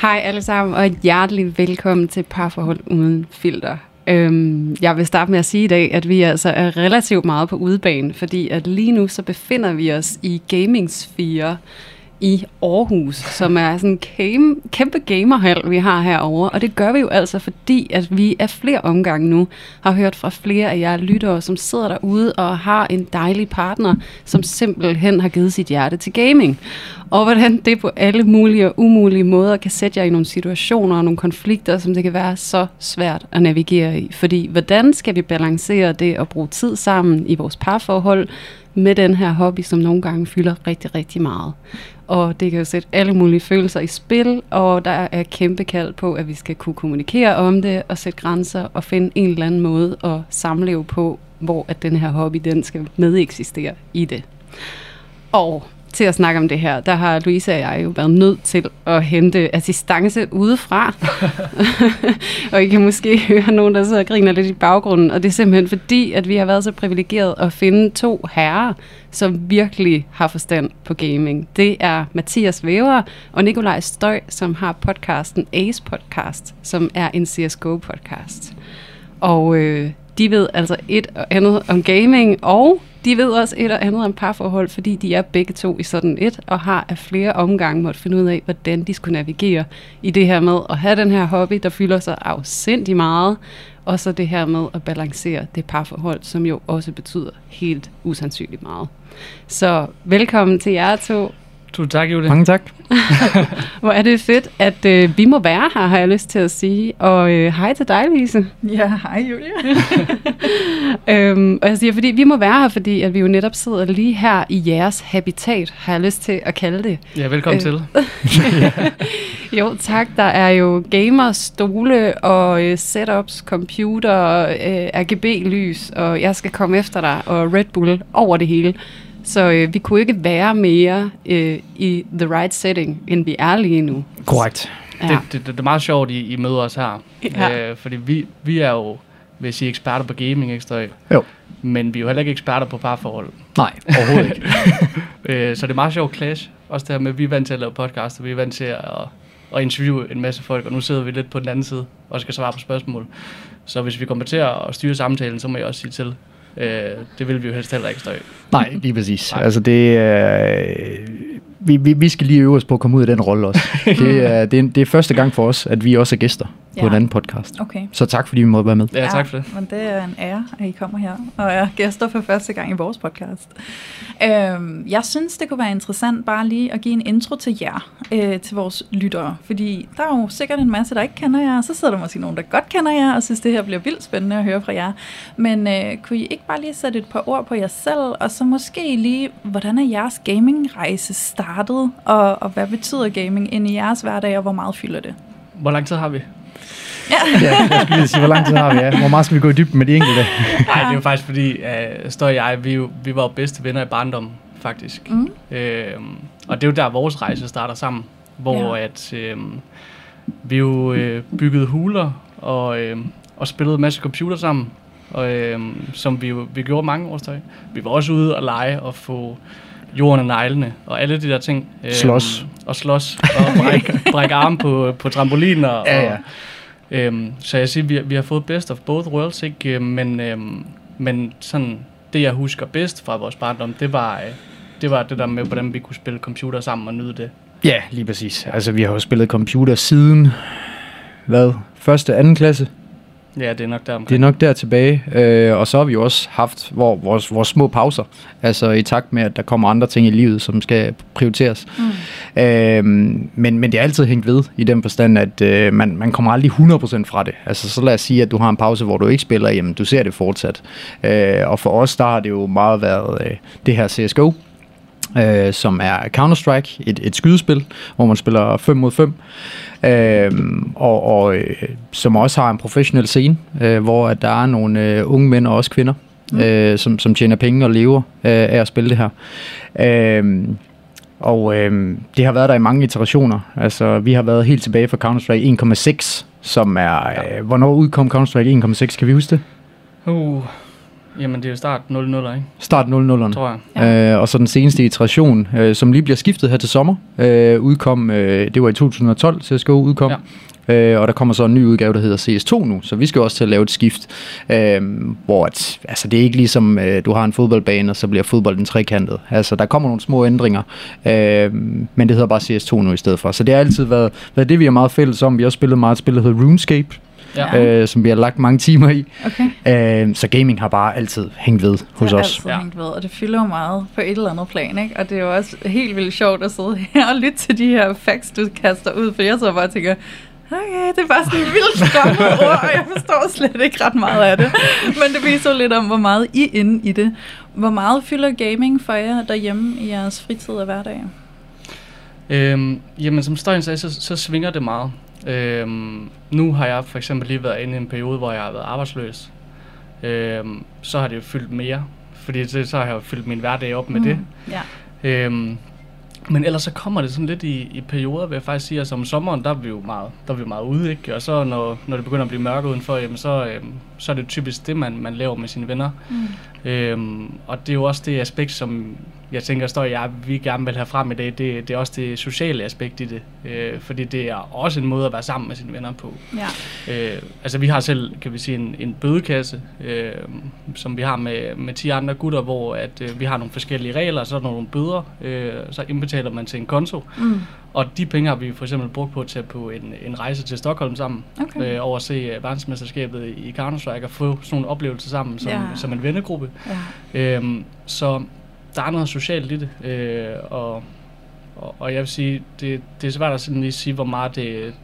Hej alle sammen, og hjertelig velkommen til Parforhold Uden Filter. Øhm, jeg vil starte med at sige i dag, at vi altså er relativt meget på udebane, fordi at lige nu så befinder vi os i Gamingsfire i Aarhus, som er sådan en kæmpe, kæmpe gamerhal, vi har herovre. Og det gør vi jo altså, fordi at vi af flere omgange nu har hørt fra flere af jer lyttere, som sidder derude og har en dejlig partner, som simpelthen har givet sit hjerte til gaming. Og hvordan det på alle mulige og umulige måder kan sætte jer i nogle situationer og nogle konflikter, som det kan være så svært at navigere i. Fordi hvordan skal vi balancere det at bruge tid sammen i vores parforhold med den her hobby, som nogle gange fylder rigtig, rigtig meget. Og det kan jo sætte alle mulige følelser i spil, og der er kæmpe kald på, at vi skal kunne kommunikere om det og sætte grænser og finde en eller anden måde at samleve på, hvor at den her hobby den skal medeksistere i det. Og til at snakke om det her, der har Louise og jeg jo været nødt til at hente assistance udefra. og I kan måske høre nogen, der sidder og griner lidt i baggrunden. Og det er simpelthen fordi, at vi har været så privilegeret at finde to herrer, som virkelig har forstand på gaming. Det er Mathias Væver og Nikolaj Støj, som har podcasten Ace Podcast, som er en CSGO-podcast. Og øh, de ved altså et og andet om gaming, og de ved også et og andet om parforhold, fordi de er begge to i sådan et, og har af flere omgange måtte finde ud af, hvordan de skulle navigere i det her med at have den her hobby, der fylder sig afsindig meget, og så det her med at balancere det parforhold, som jo også betyder helt usandsynligt meget. Så velkommen til jer to. Tusind tak, Julie. Mange tak. Hvor er det fedt, at øh, vi må være her, har jeg lyst til at sige. Og øh, hej til dig, Lise. Ja, hej Julie. øhm, og jeg siger, fordi vi må være her, fordi at vi jo netop sidder lige her i jeres habitat, har jeg lyst til at kalde det. Ja, velkommen Øh. til. Jo, tak. Der er jo gamer, stole og øh, setups, computer, øh, RGB-lys, og jeg skal komme efter dig, og Red Bull over det hele. Så øh, vi kunne ikke være mere øh, i the right setting, end vi er lige nu. Korrekt. Ja. Det, det, det, det er meget sjovt, I, I møder os her. Ja. Øh, fordi vi, vi er jo, vil jeg sige, eksperter på gaming, ikke Støj? Jo. Men vi er jo heller ikke eksperter på parforhold. Nej, overhovedet ikke. Øh, så det er meget sjovt clash. Også det her med, at vi er vant til at lave podcast, og vi er vant til at, at interviewe en masse folk, og nu sidder vi lidt på den anden side og skal svare på spørgsmål. Så hvis vi kommer til at styre samtalen, så må jeg også sige til. Øh, det vil vi jo helst heller ikke støj. Nej, lige præcis. Nej. Altså det er... Vi, vi, vi skal lige øve os på at komme ud af den rolle også. Det er, det, er, det er første gang for os, at vi også er gæster på Ja. en anden podcast. Okay. Så tak, fordi vi måtte være med. Ja, tak for det. Men det er en ære, at I kommer her og er gæster for første gang i vores podcast. Øhm, jeg synes, det kunne være interessant bare lige at give en intro til jer, øh, til vores lyttere. Fordi der er jo sikkert en masse, der ikke kender jer, og så sidder der måske nogen, der godt kender jer, og synes, det her bliver vildt spændende at høre fra jer. Men øh, kunne I ikke bare lige sætte et par ord på jer selv, og så måske lige, hvordan er jeres gamingrejse startet, og, og hvad betyder gaming ind i jeres hverdag, og hvor meget fylder det? Hvor lang tid har vi? Ja. Ja, jeg skulle lige sige, hvor lang tid har vi? Ja. Hvor meget skal vi gå i dybden med de enkelte? Nej, det er jo faktisk fordi, uh, Støj og jeg, vi, jo- vi var jo bedste venner i barndommen, faktisk. Mm. Øhm, og det er jo der, vores rejse starter sammen, hvor Ja. at øhm, vi jo øh, byggede huler og, øhm, og spillede en masse computer sammen, og, øhm, som vi vi gjorde mange år støj. Vi var også ude og lege og få jorden og neglene og alle de der ting. Øhm, Slås. Og slås og brække bræk arme på, på trampoliner. Ja, ja. Og, øhm, så jeg siger, vi, vi har fået best of both worlds, ikke? Øhm, Men, øhm, men sådan, det jeg husker bedst fra vores barndom, det var, øh, det var det der med, hvordan vi kunne spille computer sammen og nyde det. Ja, lige præcis. Altså, vi har jo spillet computer siden, hvad, første, anden klasse? Ja, det er nok der omkring. Det er nok der tilbage, øh, og så har vi jo også haft hvor, vores, vores små pauser, altså i takt med, at der kommer andre ting i livet, som skal prioriteres. Mm. Øh, men, men det er altid hængt ved i den forstand, at øh, man, man kommer aldrig 100% fra det. Altså så lad os sige, at du har en pause, hvor du ikke spiller, jamen du ser det fortsat. Øh, og for os, der har det jo meget været øh, det her CSGO, øh, som er Counter-Strike, et, et skydespil, hvor man spiller 5 mod 5, øh, og, og øh, som også har en professionel scene, øh, hvor at der er nogle øh, unge mænd og også kvinder, mm. øh, som, som tjener penge og lever øh, af at spille det her. Øh, og øh, det har været der i mange iterationer. Altså, vi har været helt tilbage fra Counter-Strike 1.6, som er... Øh, hvornår udkom Counter-Strike 1.6? Kan vi huske det? Uh, jamen, det er jo start 0-0, ikke? Start 00'erne. Tror jeg. Ja. Øh, og så den seneste iteration, øh, som lige bliver skiftet her til sommer, øh, udkom, øh, det var i 2012, CSGO udkom. Ja. Øh, og der kommer så en ny udgave, der hedder CS2 nu, så vi skal også til at lave et skift, øh, hvor at, altså, det er ikke ligesom, øh, du har en fodboldbane, og så bliver fodbolden trekantet. Altså, der kommer nogle små ændringer, øh, men det hedder bare CS2 nu i stedet for. Så det har altid været, været det, vi er meget fælles om. Vi har også spillet meget et spil, der hedder RuneScape, ja. øh, som vi har lagt mange timer i. Okay. Øh, så gaming har bare altid hængt ved hos os. Det har altid hængt ved, og det fylder jo meget på et eller andet plan, ikke? Og det er jo også helt vildt sjovt at sidde her og lytte til de her facts, du kaster ud, for jeg så bare tænker, okay, det er bare sådan en vildt skræmmende ord, og jeg forstår slet ikke ret meget af det. Men det viser lidt om, hvor meget I er inde i det. Hvor meget fylder gaming for jer derhjemme i jeres fritid og hverdag? Øhm, jamen, som Støjen sagde, så, så svinger det meget. Øhm, nu har jeg for eksempel lige været inde i en periode, hvor jeg har været arbejdsløs. Øhm, så har det jo fyldt mere, fordi det, så har jeg jo fyldt min hverdag op med mm. det. Ja. Øhm, men ellers så kommer det sådan lidt i, i perioder, vil jeg faktisk sige. Altså om sommeren, der er vi jo meget, der er vi meget ude, ikke? Og så når, når det begynder at blive mørkt udenfor, jamen, så, øhm, så er det typisk det, man, man laver med sine venner. Mm. Øhm, og det er jo også det aspekt, som jeg tænker, står jeg, vi gerne vil have frem i dag, det, det er også det sociale aspekt i det. Øh, fordi det er også en måde at være sammen med sine venner på. Ja. Øh, altså vi har selv, kan vi sige, en, en bødekasse, øh, som vi har med, med 10 andre gutter, hvor at, øh, vi har nogle forskellige regler, så er der nogle bøder, øh, så indbetaler man til en konto. Mm. Og de penge har vi for eksempel brugt på at tage på en, en rejse til Stockholm sammen, okay. øh, over at se uh, verdensmesterskabet i Counter-Strike og få sådan nogle oplevelser sammen som, ja. som en vennegruppe. Ja. Øhm, så der er noget socialt i det, øh, og, og, og jeg vil sige, det, det er svært at sådan lige sige, hvor meget det,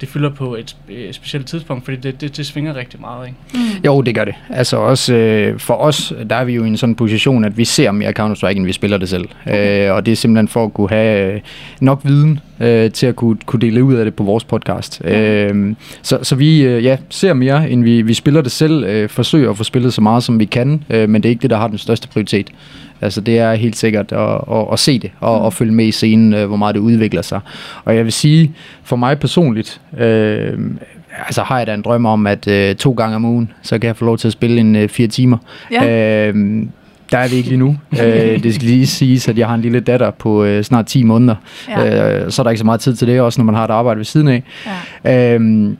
det fylder på et, et specielt tidspunkt, fordi det, det, det svinger rigtig meget. Ikke? Mm. Jo, det gør det. Altså også øh, for os, der er vi jo i en sådan position, at vi ser mere Counter-Strike, end vi spiller det selv. Okay. Øh, og det er simpelthen for at kunne have øh, nok viden øh, til at kunne, kunne dele ud af det på vores podcast. Okay. Øh, så, så vi øh, ja, ser mere, end vi, vi spiller det selv. Øh, forsøger at få spillet så meget, som vi kan, øh, men det er ikke det, der har den største prioritet. Altså det er helt sikkert at, at, at se det og mm. at følge med i scenen, øh, hvor meget det udvikler sig. Og jeg vil sige, for mig personligt, øh, altså har jeg da en drøm om, at øh, to gange om ugen, så kan jeg få lov til at spille en øh, fire timer. Ja. Øh, der er vi ikke lige nu. øh, det skal lige siges, at jeg har en lille datter på øh, snart 10 måneder. Ja. Øh, så er der ikke så meget tid til det, også når man har et arbejde ved siden af. Ja. Øh,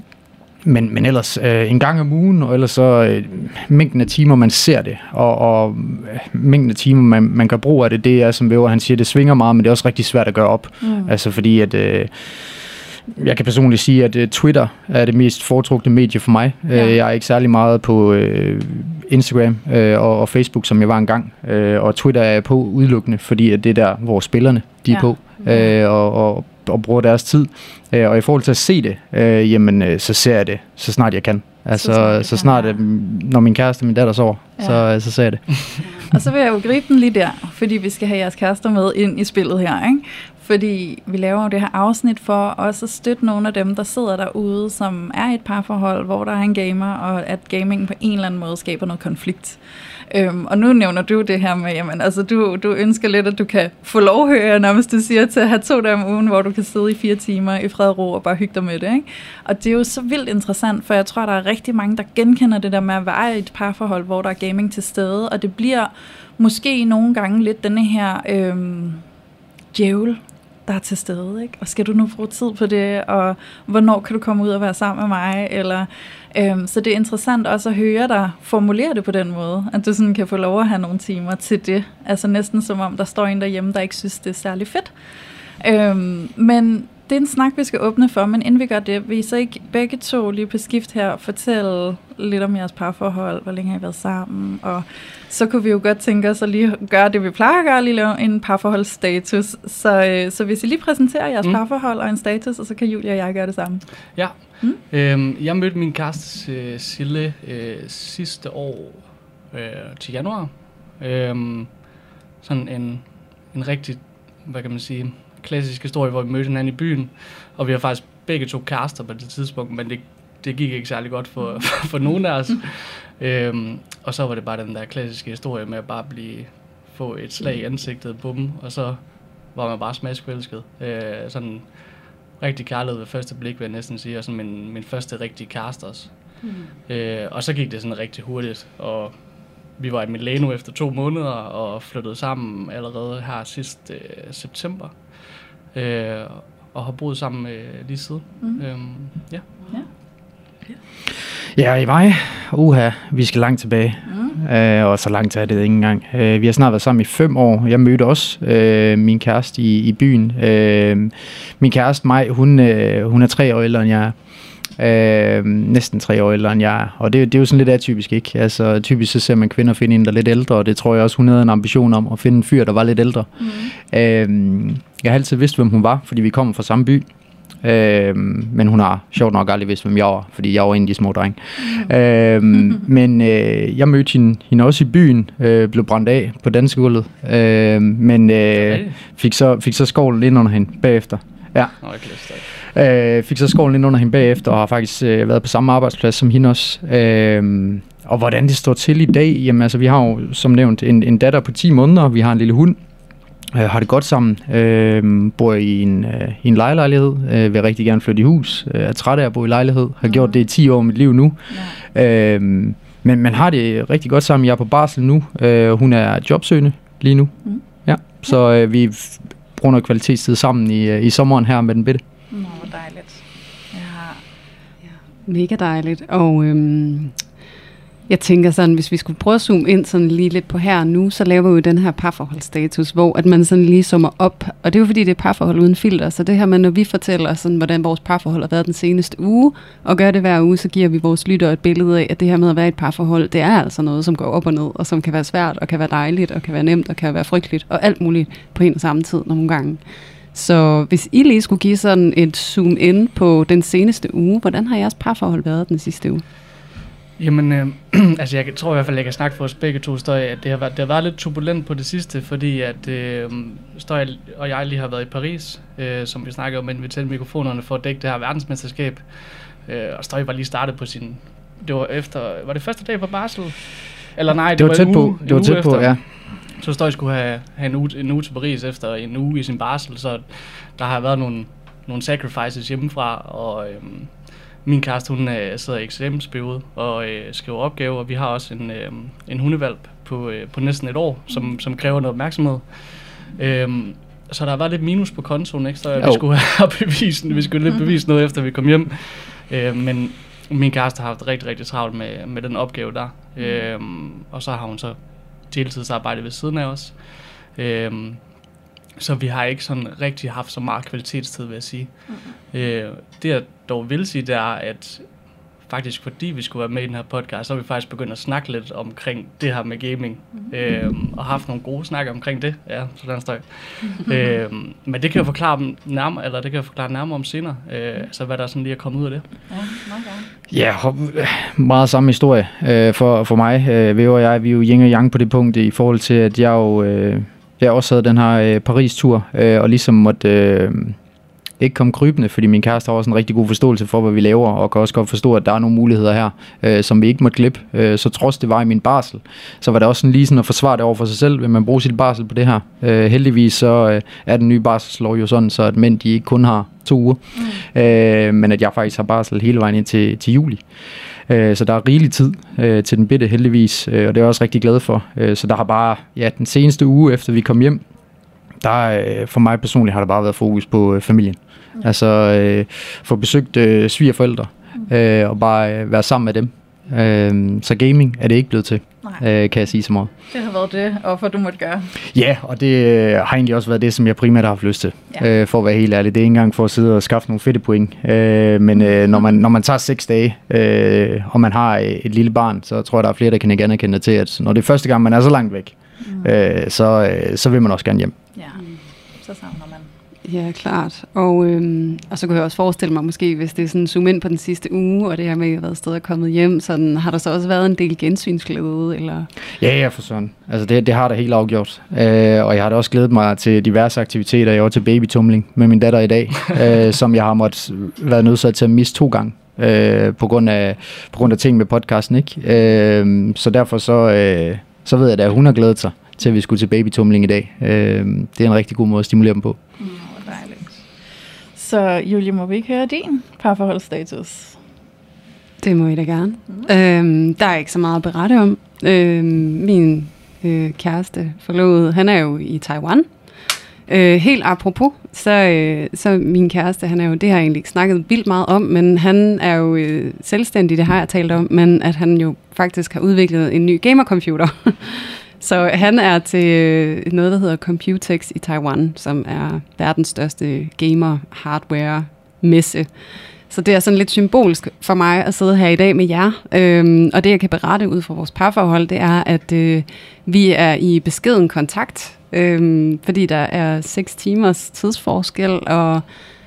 men, men ellers øh, en gang om ugen, og ellers så øh, mængden af timer, man ser det, og, og øh, mængden af timer, man, man kan bruge af det, det er, som Væver han siger, det svinger meget, men det er også rigtig svært at gøre op. Mm. Altså fordi, at... Øh, jeg kan personligt sige, at uh, Twitter er det mest foretrukne medie for mig. Ja. Uh, jeg er ikke særlig meget på uh, Instagram uh, og, og Facebook, som jeg var engang. Uh, og Twitter er jeg på udelukkende, fordi at det er der, hvor spillerne de er ja. på. Uh, og, og og bruger deres tid. Øh, og i forhold til at se det, øh, jamen, øh, så ser jeg det, så snart jeg kan. Altså, så, så snart, øh, når min kæreste og min datter sover, ja. så, øh, så ser jeg det. og så vil jeg jo gribe den lige der, fordi vi skal have jeres kærester med ind i spillet her, ikke? Fordi vi laver jo det her afsnit for også at støtte nogle af dem, der sidder derude, som er i et parforhold, hvor der er en gamer, og at gaming på en eller anden måde skaber noget konflikt. Øhm, og nu nævner du det her med, jamen, altså, du, du ønsker lidt, at du kan få lov, når jeg nærmest, du siger, til at have to dage om ugen, hvor du kan sidde i fire timer i fred og ro og bare hygge dig med det. Ikke? Og det er jo så vildt interessant, for jeg tror, der er rigtig mange, der genkender det der med at være i et parforhold, hvor der er gaming til stede, og det bliver måske nogle gange lidt denne her øhm, djævel, være til stede, ikke? Og skal du nu bruge tid på det, og hvornår kan du komme ud og være sammen med mig, eller øhm, så det er interessant også at høre dig formulere det på den måde, at du sådan kan få lov at have nogle timer til det, altså næsten som om der står en derhjemme, der ikke synes, det er særlig fedt. Øhm, men det er en snak, vi skal åbne for, men inden vi gør det, vil I så ikke begge to lige på skift her fortælle lidt om jeres parforhold, hvor længe har I været sammen, og så kunne vi jo godt tænke os at lige gøre det, vi plejer at gøre, lige lave en parforholdsstatus. Så, øh, så hvis I lige præsenterer jeres mm. parforhold og en status, og så kan Julia og jeg gøre det samme. Ja. Mm? Øhm, jeg mødte min kæreste øh, Sille øh, sidste år øh, til januar. Øhm, sådan en, en rigtig, hvad kan man sige, klassisk historie, hvor vi mødte hinanden i byen, og vi har faktisk begge to kærester på det tidspunkt, men det, det gik ikke særlig godt for, for, for nogen af os. øhm, og så var det bare den der klassiske historie med at bare blive, få et slag i ansigtet på dem, og så var man bare smaskforelsket. Øh, sådan rigtig kærlighed ved første blik, vil jeg næsten sige, og sådan min, min første rigtige kæreste også. Mm. Øh, og så gik det sådan rigtig hurtigt, og vi var i Milano efter to måneder og flyttede sammen allerede her sidst øh, september. Øh, og har boet sammen øh, lige siden. Mm. Øhm, ja. ja. Ja, i mig, uha, vi skal langt tilbage. Mm. Øh, og så langt er det ikke engang. Øh, vi har snart været sammen i fem år. Jeg mødte også øh, min kæreste i, i byen. Øh, min kæreste, mig, hun, øh, hun er tre år ældre end jeg er. Øh, næsten tre år ældre end jeg er. Og det, det er jo sådan lidt atypisk, ikke? Altså, typisk så ser man kvinder finde en, der er lidt ældre, og det tror jeg også, hun havde en ambition om, at finde en fyr, der var lidt ældre. Mm. Øh, jeg har altid vidst, hvem hun var, fordi vi kommer fra samme by. Øh, men hun har sjovt nok aldrig vidst, hvem jeg var, fordi jeg var en af de små drenge. Mm. Øh, men øh, jeg mødte hende, hende også i byen, øh, blev brændt af på dansegulvet, øh, men øh, fik, så, fik så skålen ind under hende bagefter. Ja. Øh, fik så skålen ind under hende bagefter, og har faktisk øh, været på samme arbejdsplads som hende også. Øh, og hvordan det står til i dag, jamen altså vi har jo som nævnt en, en datter på 10 måneder, vi har en lille hund, øh, har det godt sammen, øh, bor i en, øh, i en lejlighed, øh, vil rigtig gerne flytte i hus, øh, er træt af at bo i lejlighed, har mm. gjort det i 10 år af mit liv nu. Ja. Øh, men man har det rigtig godt sammen. Jeg er på barsel nu. Øh, hun er jobsøgende lige nu. Mm. Ja, så øh, vi bruger noget kvalitetstid sammen i, øh, i sommeren her med den bitte. Nå, dejligt. Ja. ja. Mega dejligt. Og øhm, jeg tænker sådan, hvis vi skulle prøve at zoome ind sådan lige lidt på her og nu, så laver vi jo den her parforholdsstatus, hvor at man sådan lige summer op. Og det er jo fordi, det er parforhold uden filter. Så det her med, når vi fortæller, sådan, hvordan vores parforhold har været den seneste uge, og gør det hver uge, så giver vi vores lyttere et billede af, at det her med at være i et parforhold, det er altså noget, som går op og ned, og som kan være svært, og kan være dejligt, og kan være nemt, og kan være frygteligt, og alt muligt på en og samme tid nogle gange. Så hvis I lige skulle give sådan et zoom ind på den seneste uge, hvordan har jeres parforhold været den sidste uge? Jamen, øh, altså jeg tror i hvert fald, jeg kan snakke for os begge to, Støj, at det har, været, det har været lidt turbulent på det sidste, fordi at øh, Støj og jeg lige har været i Paris, øh, som vi snakkede om, men vi tændte mikrofonerne for at dække det her verdensmesterskab. Øh, og Støj var lige startet på sin... Det var efter... Var det første dag på Barsel? Eller nej, det, det var, var tæt uge, på. Det var tæt efter. på, ja. Så Støj skulle have, have en, uge, en uge til Paris efter en uge i sin barsel, så der har været nogle, nogle sacrifices hjemmefra, og... Øh, min kæreste, hun øh, sidder i eksamensperiode og øh, skriver opgaver, og vi har også en, øh, en hundevalp på, øh, på næsten et år, som, som kræver noget opmærksomhed. Øhm, så der været lidt minus på kontoen, ikke? så vi skulle have bevist, vi skulle lidt bevise noget, efter vi kom hjem. Øh, men min kæreste har haft rigtig, rigtig travlt med, med den opgave der. Mm. Øhm, og så har hun så deltidsarbejde ved siden af os. Øhm, så vi har ikke sådan rigtig haft så meget kvalitetstid, vil jeg sige. Mm-hmm. Øh, det jeg dog vil sige, det er, at faktisk fordi vi skulle være med i den her podcast, så har vi faktisk begyndt at snakke lidt omkring det her med gaming. Mm-hmm. Øh, og haft nogle gode snakker omkring det. Ja, sådan står mm-hmm. øh, Men det kan jeg forklare nærmere, eller det kan jeg forklare nærmere om senere. Øh, altså hvad der sådan lige er kommet ud af det. Ja, meget gerne. Ja, meget samme historie øh, for, for mig. Øh, vi og jeg, vi er jo yin og yang på det punkt i forhold til, at jeg jo... Øh, jeg også havde den her øh, Paris-tur, øh, og ligesom måtte øh, ikke komme krybende, fordi min kæreste har også en rigtig god forståelse for, hvad vi laver, og kan også godt forstå, at der er nogle muligheder her, øh, som vi ikke måtte glippe. Øh, så trods det var i min barsel, så var det også sådan lige sådan at forsvare det over for sig selv, vil man bruge sit barsel på det her. Øh, heldigvis så øh, er den nye barselslov jo sådan, så at mænd de ikke kun har to uger, mm. øh, men at jeg faktisk har barsel hele vejen ind til, til juli. Øh, så der er rigelig tid øh, til den bitte heldigvis, øh, og det er jeg også rigtig glad for. Øh, så der har bare, ja, den seneste uge efter vi kom hjem, der øh, for mig personligt har der bare været fokus på øh, familien. Mm. Altså øh, få besøgt øh, svigerforældre, mm. øh, og bare øh, være sammen med dem. Øh, så gaming er det ikke blevet til, Nej. øh, kan jeg sige så meget. Det har været det offer, du måtte gøre. Ja, og det øh, har egentlig også været det, som jeg primært har haft lyst til, Ja. øh, for at være helt ærlig. Det er ikke engang for at sidde og skaffe nogle fedte point, øh, men øh, når, man, når man tager seks dage, øh, og man har øh, et lille barn, så tror jeg, der er flere, der kan ikke anerkende til, at når det er første gang, man er så langt væk, mm. øh, så, øh, så vil man også gerne hjem. Ja, så savner. Ja, klart. Og, øhm, og så kunne jeg også forestille mig, måske hvis det er sådan zoom ind på den sidste uge, og det her med, at jeg har været sted og kommet hjem, sådan, har der så også været en del gensynsglæde? Eller? Ja, ja, for sådan. Altså det, det har der helt afgjort. Øh, og jeg har da også glædet mig til diverse aktiviteter. Jeg var til babytumling med min datter i dag, øh, som jeg har måttet været nødt til at miste to gange. Øh, på, grund af, på grund af ting med podcasten, ikke? Øh, så derfor så, øh, så ved jeg da, at hun har glædet sig til, at vi skulle til babytumling i dag. Øh, det er en rigtig god måde at stimulere dem på. Mm. Så Julie, må vi ikke høre din parforholdsstatus? Det må I da gerne. Mm. Øhm, der er ikke så meget at berette om. Øhm, min øh, kæreste forlovede, han er jo i Taiwan. Øh, helt apropos, så, øh, så min kæreste, han er jo, det har jeg egentlig ikke snakket vildt meget om, men han er jo øh, selvstændig, det har jeg talt om, men at han jo faktisk har udviklet en ny gamercomputer. så han er til øh, noget, der hedder Computex i Taiwan, som er verdens største gamer-hardware-messe. Så det er sådan lidt symbolsk for mig at sidde her i dag med jer. Øhm, og det, jeg kan berette ud fra vores parforhold, det er, at øh, vi er i beskeden kontakt, øhm, fordi der er seks timers tidsforskel, og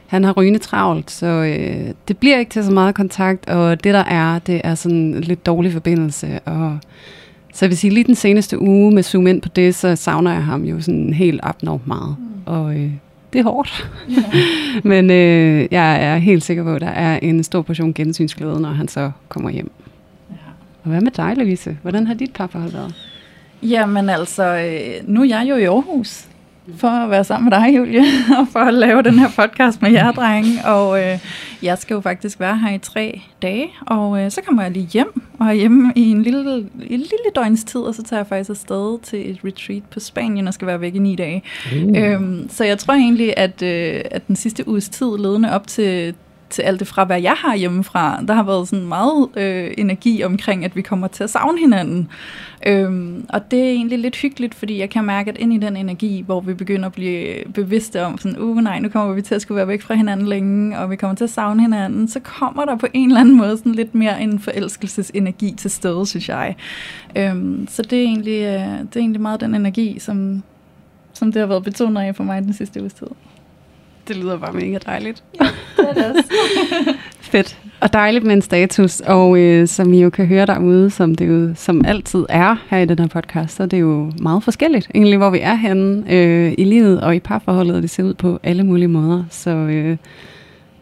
han har rygende travlt, så øh, det bliver ikke til så meget kontakt, og det der er, det er sådan lidt dårlig forbindelse. Og, så jeg vil sige, lige den seneste uge med zoom ind på det, så savner jeg ham jo sådan helt abnormt meget. Mm. Og øh, det er hårdt. Ja. Men øh, jeg er helt sikker på, at der er en stor portion gensynsglæde, når han så kommer hjem. ja. Og hvad med dig, Louise? Hvordan har dit parforhold været? Jamen altså, øh, nu er jeg jo i Aarhus for at være sammen med dig, Julie, og for at lave den her podcast med jer, drenge. Og øh, jeg skal jo faktisk være her i tre dage, og øh, så kommer jeg lige hjem, og er hjemme i en lille, en lille døgns tid, og så tager jeg faktisk afsted til et retreat på Spanien, og skal være væk i ni dage. Uh. Øhm, så jeg tror egentlig, at, øh, at den sidste uges tid, ledende op til, til alt det fra, hvad jeg har hjemmefra, der har været sådan meget øh, energi omkring, at vi kommer til at savne hinanden. Øhm, og det er egentlig lidt hyggeligt, fordi jeg kan mærke, at ind i den energi, hvor vi begynder at blive bevidste om sådan, uh nej, nu kommer vi til at skulle være væk fra hinanden længe, og vi kommer til at savne hinanden, så kommer der på en eller anden måde sådan lidt mere en forelskelsesenergi til stede, synes jeg. Øhm, så det er, egentlig, øh, det er egentlig meget den energi, som, som det har været betonet af for mig den sidste uges tid. Det lyder bare mega dejligt. Det er det. Fedt. Og dejligt med en status. Og øh, som I jo kan høre derude, som det jo som altid er her i den her podcast, så er det jo meget forskelligt egentlig, hvor vi er henne øh, i livet og i parforholdet. Det ser ud på alle mulige måder. Så øh,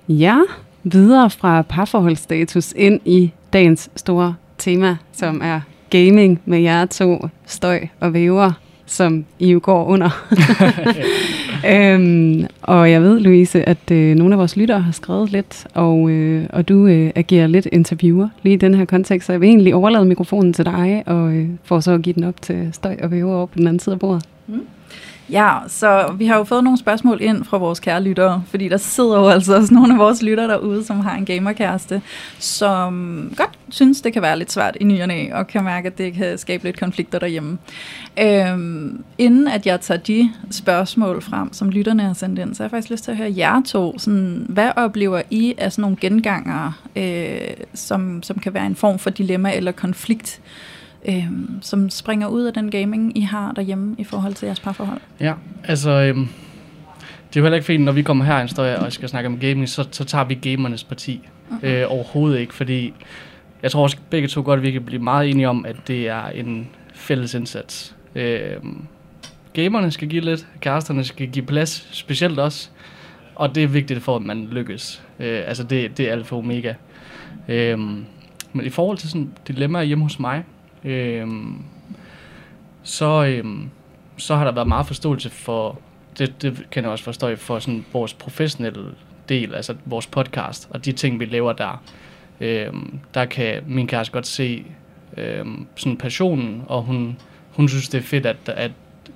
ja, videre fra parforholdsstatus ind i dagens store tema, som er gaming med jer to, støj og væver, som I jo går under. øhm, og jeg ved, Louise, at øh, nogle af vores lyttere har skrevet lidt, og, øh, og du øh, agerer lidt interviewer lige i den her kontekst, så jeg vil egentlig overlade mikrofonen til dig, og øh, for så at give den op til støj og væver over på den anden side af bordet. Mm. Ja, så vi har jo fået nogle spørgsmål ind fra vores kære lyttere, fordi der sidder jo altså også nogle af vores lyttere derude, som har en gamerkæreste, som godt synes, det kan være lidt svært i nyerne, og kan mærke, at det kan skabe lidt konflikter derhjemme. Øhm, inden at jeg tager de spørgsmål frem, som lytterne har sendt ind, så har jeg faktisk lyst til at høre jer to. Sådan, hvad oplever I af sådan nogle genganger, øh, som, som kan være en form for dilemma eller konflikt, øh, som springer ud af den gaming, I har derhjemme i forhold til jeres parforhold? Ja, altså... Øhm, det er jo heller ikke fint, når vi kommer her står jeg og skal snakke om gaming, så, så tager vi gamernes parti. Mhm. Øh, overhovedet ikke, fordi jeg tror også begge to godt, vi kan blive meget enige om, at det er en fælles indsats. Øh, gamerne skal give lidt, kæresterne skal give plads, specielt også. Og det er vigtigt for, at man lykkes. Øh, altså det, det er alfa og omega. Øh, men i forhold til sådan dilemmaer hjemme hos mig, øh, så, øh, så har der været meget forståelse for, det, det kan jeg også forstå, for sådan vores professionelle del, altså vores podcast, og de ting, vi laver der. Øhm, der kan min kæreste godt se øhm, sådan passionen, og hun, hun synes, det er fedt, at, at,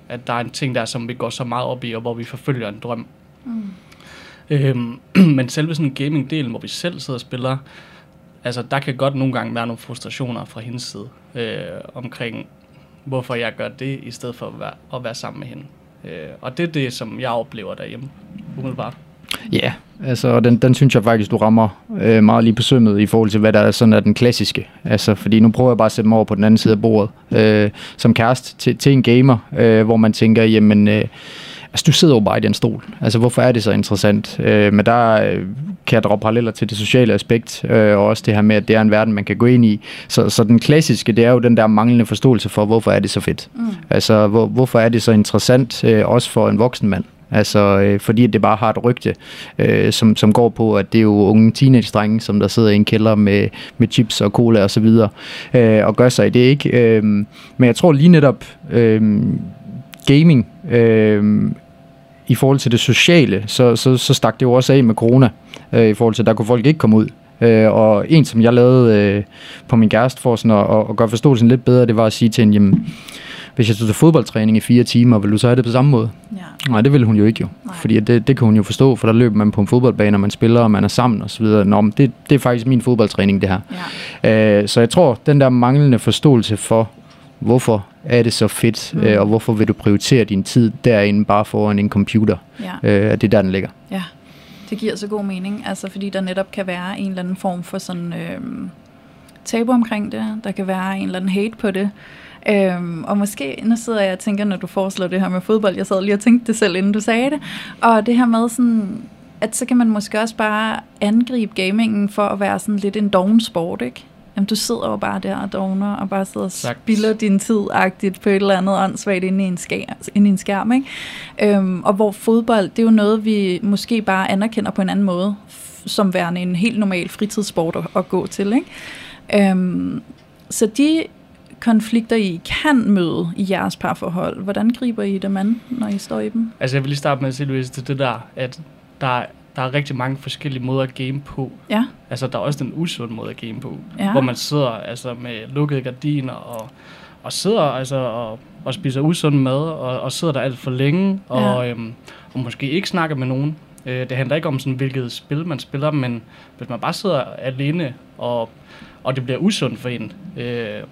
at der er en ting der, som vi går så meget op i, og hvor vi forfølger en drøm. Mm. Øhm, men selve sådan gaming-delen, hvor vi selv sidder og spiller, altså der kan godt nogle gange være nogle frustrationer fra hendes side øh, omkring, hvorfor jeg gør det, i stedet for at være, at være sammen med hende. Øh, og det er det, som jeg oplever derhjemme, umiddelbart. Ja, yeah, altså den, den synes jeg faktisk, du rammer øh, meget lige på sømmet i forhold til, hvad der er sådan er den klassiske. Altså, fordi nu prøver jeg bare at sætte mig over på den anden side af bordet øh, som kæreste til, til en gamer, øh, hvor man tænker, jamen, øh, altså du sidder jo bare i den stol. Altså hvorfor er det så interessant? Øh, men der øh, kan jeg drage paralleller til det sociale aspekt, øh, og også det her med, at det er en verden, man kan gå ind i. Så, så den klassiske, det er jo den der manglende forståelse for, hvorfor er det så fedt? Mm. Altså hvor, hvorfor er det så interessant, øh, også for en voksen mand? Altså, øh, fordi det bare har et rygte, øh, som, som går på, at det er jo unge teenage-drenge, som der sidder i en kælder med, med chips og cola og så videre, øh, og gør sig i det, ikke? Øh, men jeg tror lige netop, øh, gaming, øh, i forhold til det sociale, så, så, så stak det jo også af med corona, øh, i forhold til, at der kunne folk ikke komme ud. Øh, og en, som jeg lavede øh, på min kæreste for sådan at, at gøre forståelsen lidt bedre, det var at sige til hende, jamen, hvis jeg tog til fodboldtræning i fire timer, vil du så have det på samme måde? Ja. Nej, det ville hun jo ikke jo. Nej. Fordi det, det kan hun jo forstå, for der løber man på en fodboldbane, og man spiller, og man er sammen osv. Nå, men det, det er faktisk min fodboldtræning, det her. Ja. Øh, så jeg tror, den der manglende forståelse for, hvorfor er det så fedt, Mm. øh, og hvorfor vil du prioritere din tid derinde bare foran en computer, ja. øh, det er der, den ligger. Ja, det giver så god mening, altså fordi der netop kan være en eller anden form for sådan øh, tabu omkring det, der kan være en eller anden hate på det, Øhm, og måske, nu sidder jeg og tænker, når du foreslår det her med fodbold, jeg sad lige og tænkte det selv, inden du sagde det, og det her med sådan, at så kan man måske også bare angribe gamingen for at være sådan lidt en doven sport, ikke? Jamen, du sidder jo bare der og dogner, og bare sidder og Sagtens. spilder din tid-agtigt på et eller andet åndssvagt inde i en, skær, inde i en skærm, ikke? Øhm, og hvor fodbold, det er jo noget, vi måske bare anerkender på en anden måde, som værende en helt normal fritidssport at, at gå til, ikke? Øhm, så de konflikter, I kan møde i jeres parforhold, hvordan griber I dem an, når I står i dem? Altså jeg vil lige starte med at sige, Louise, til det der, at der, der er rigtig mange forskellige måder at game på. Ja, Altså der er også den usunde måde at game på, Ja. hvor man sidder altså med lukkede gardiner og, og sidder altså og, og spiser usund mad og, og sidder der alt for længe og, øhm, og måske ikke snakker med nogen. Øh, det handler ikke om sådan hvilket spil man spiller, men hvis man bare sidder alene og, og det bliver usundt for en, øh,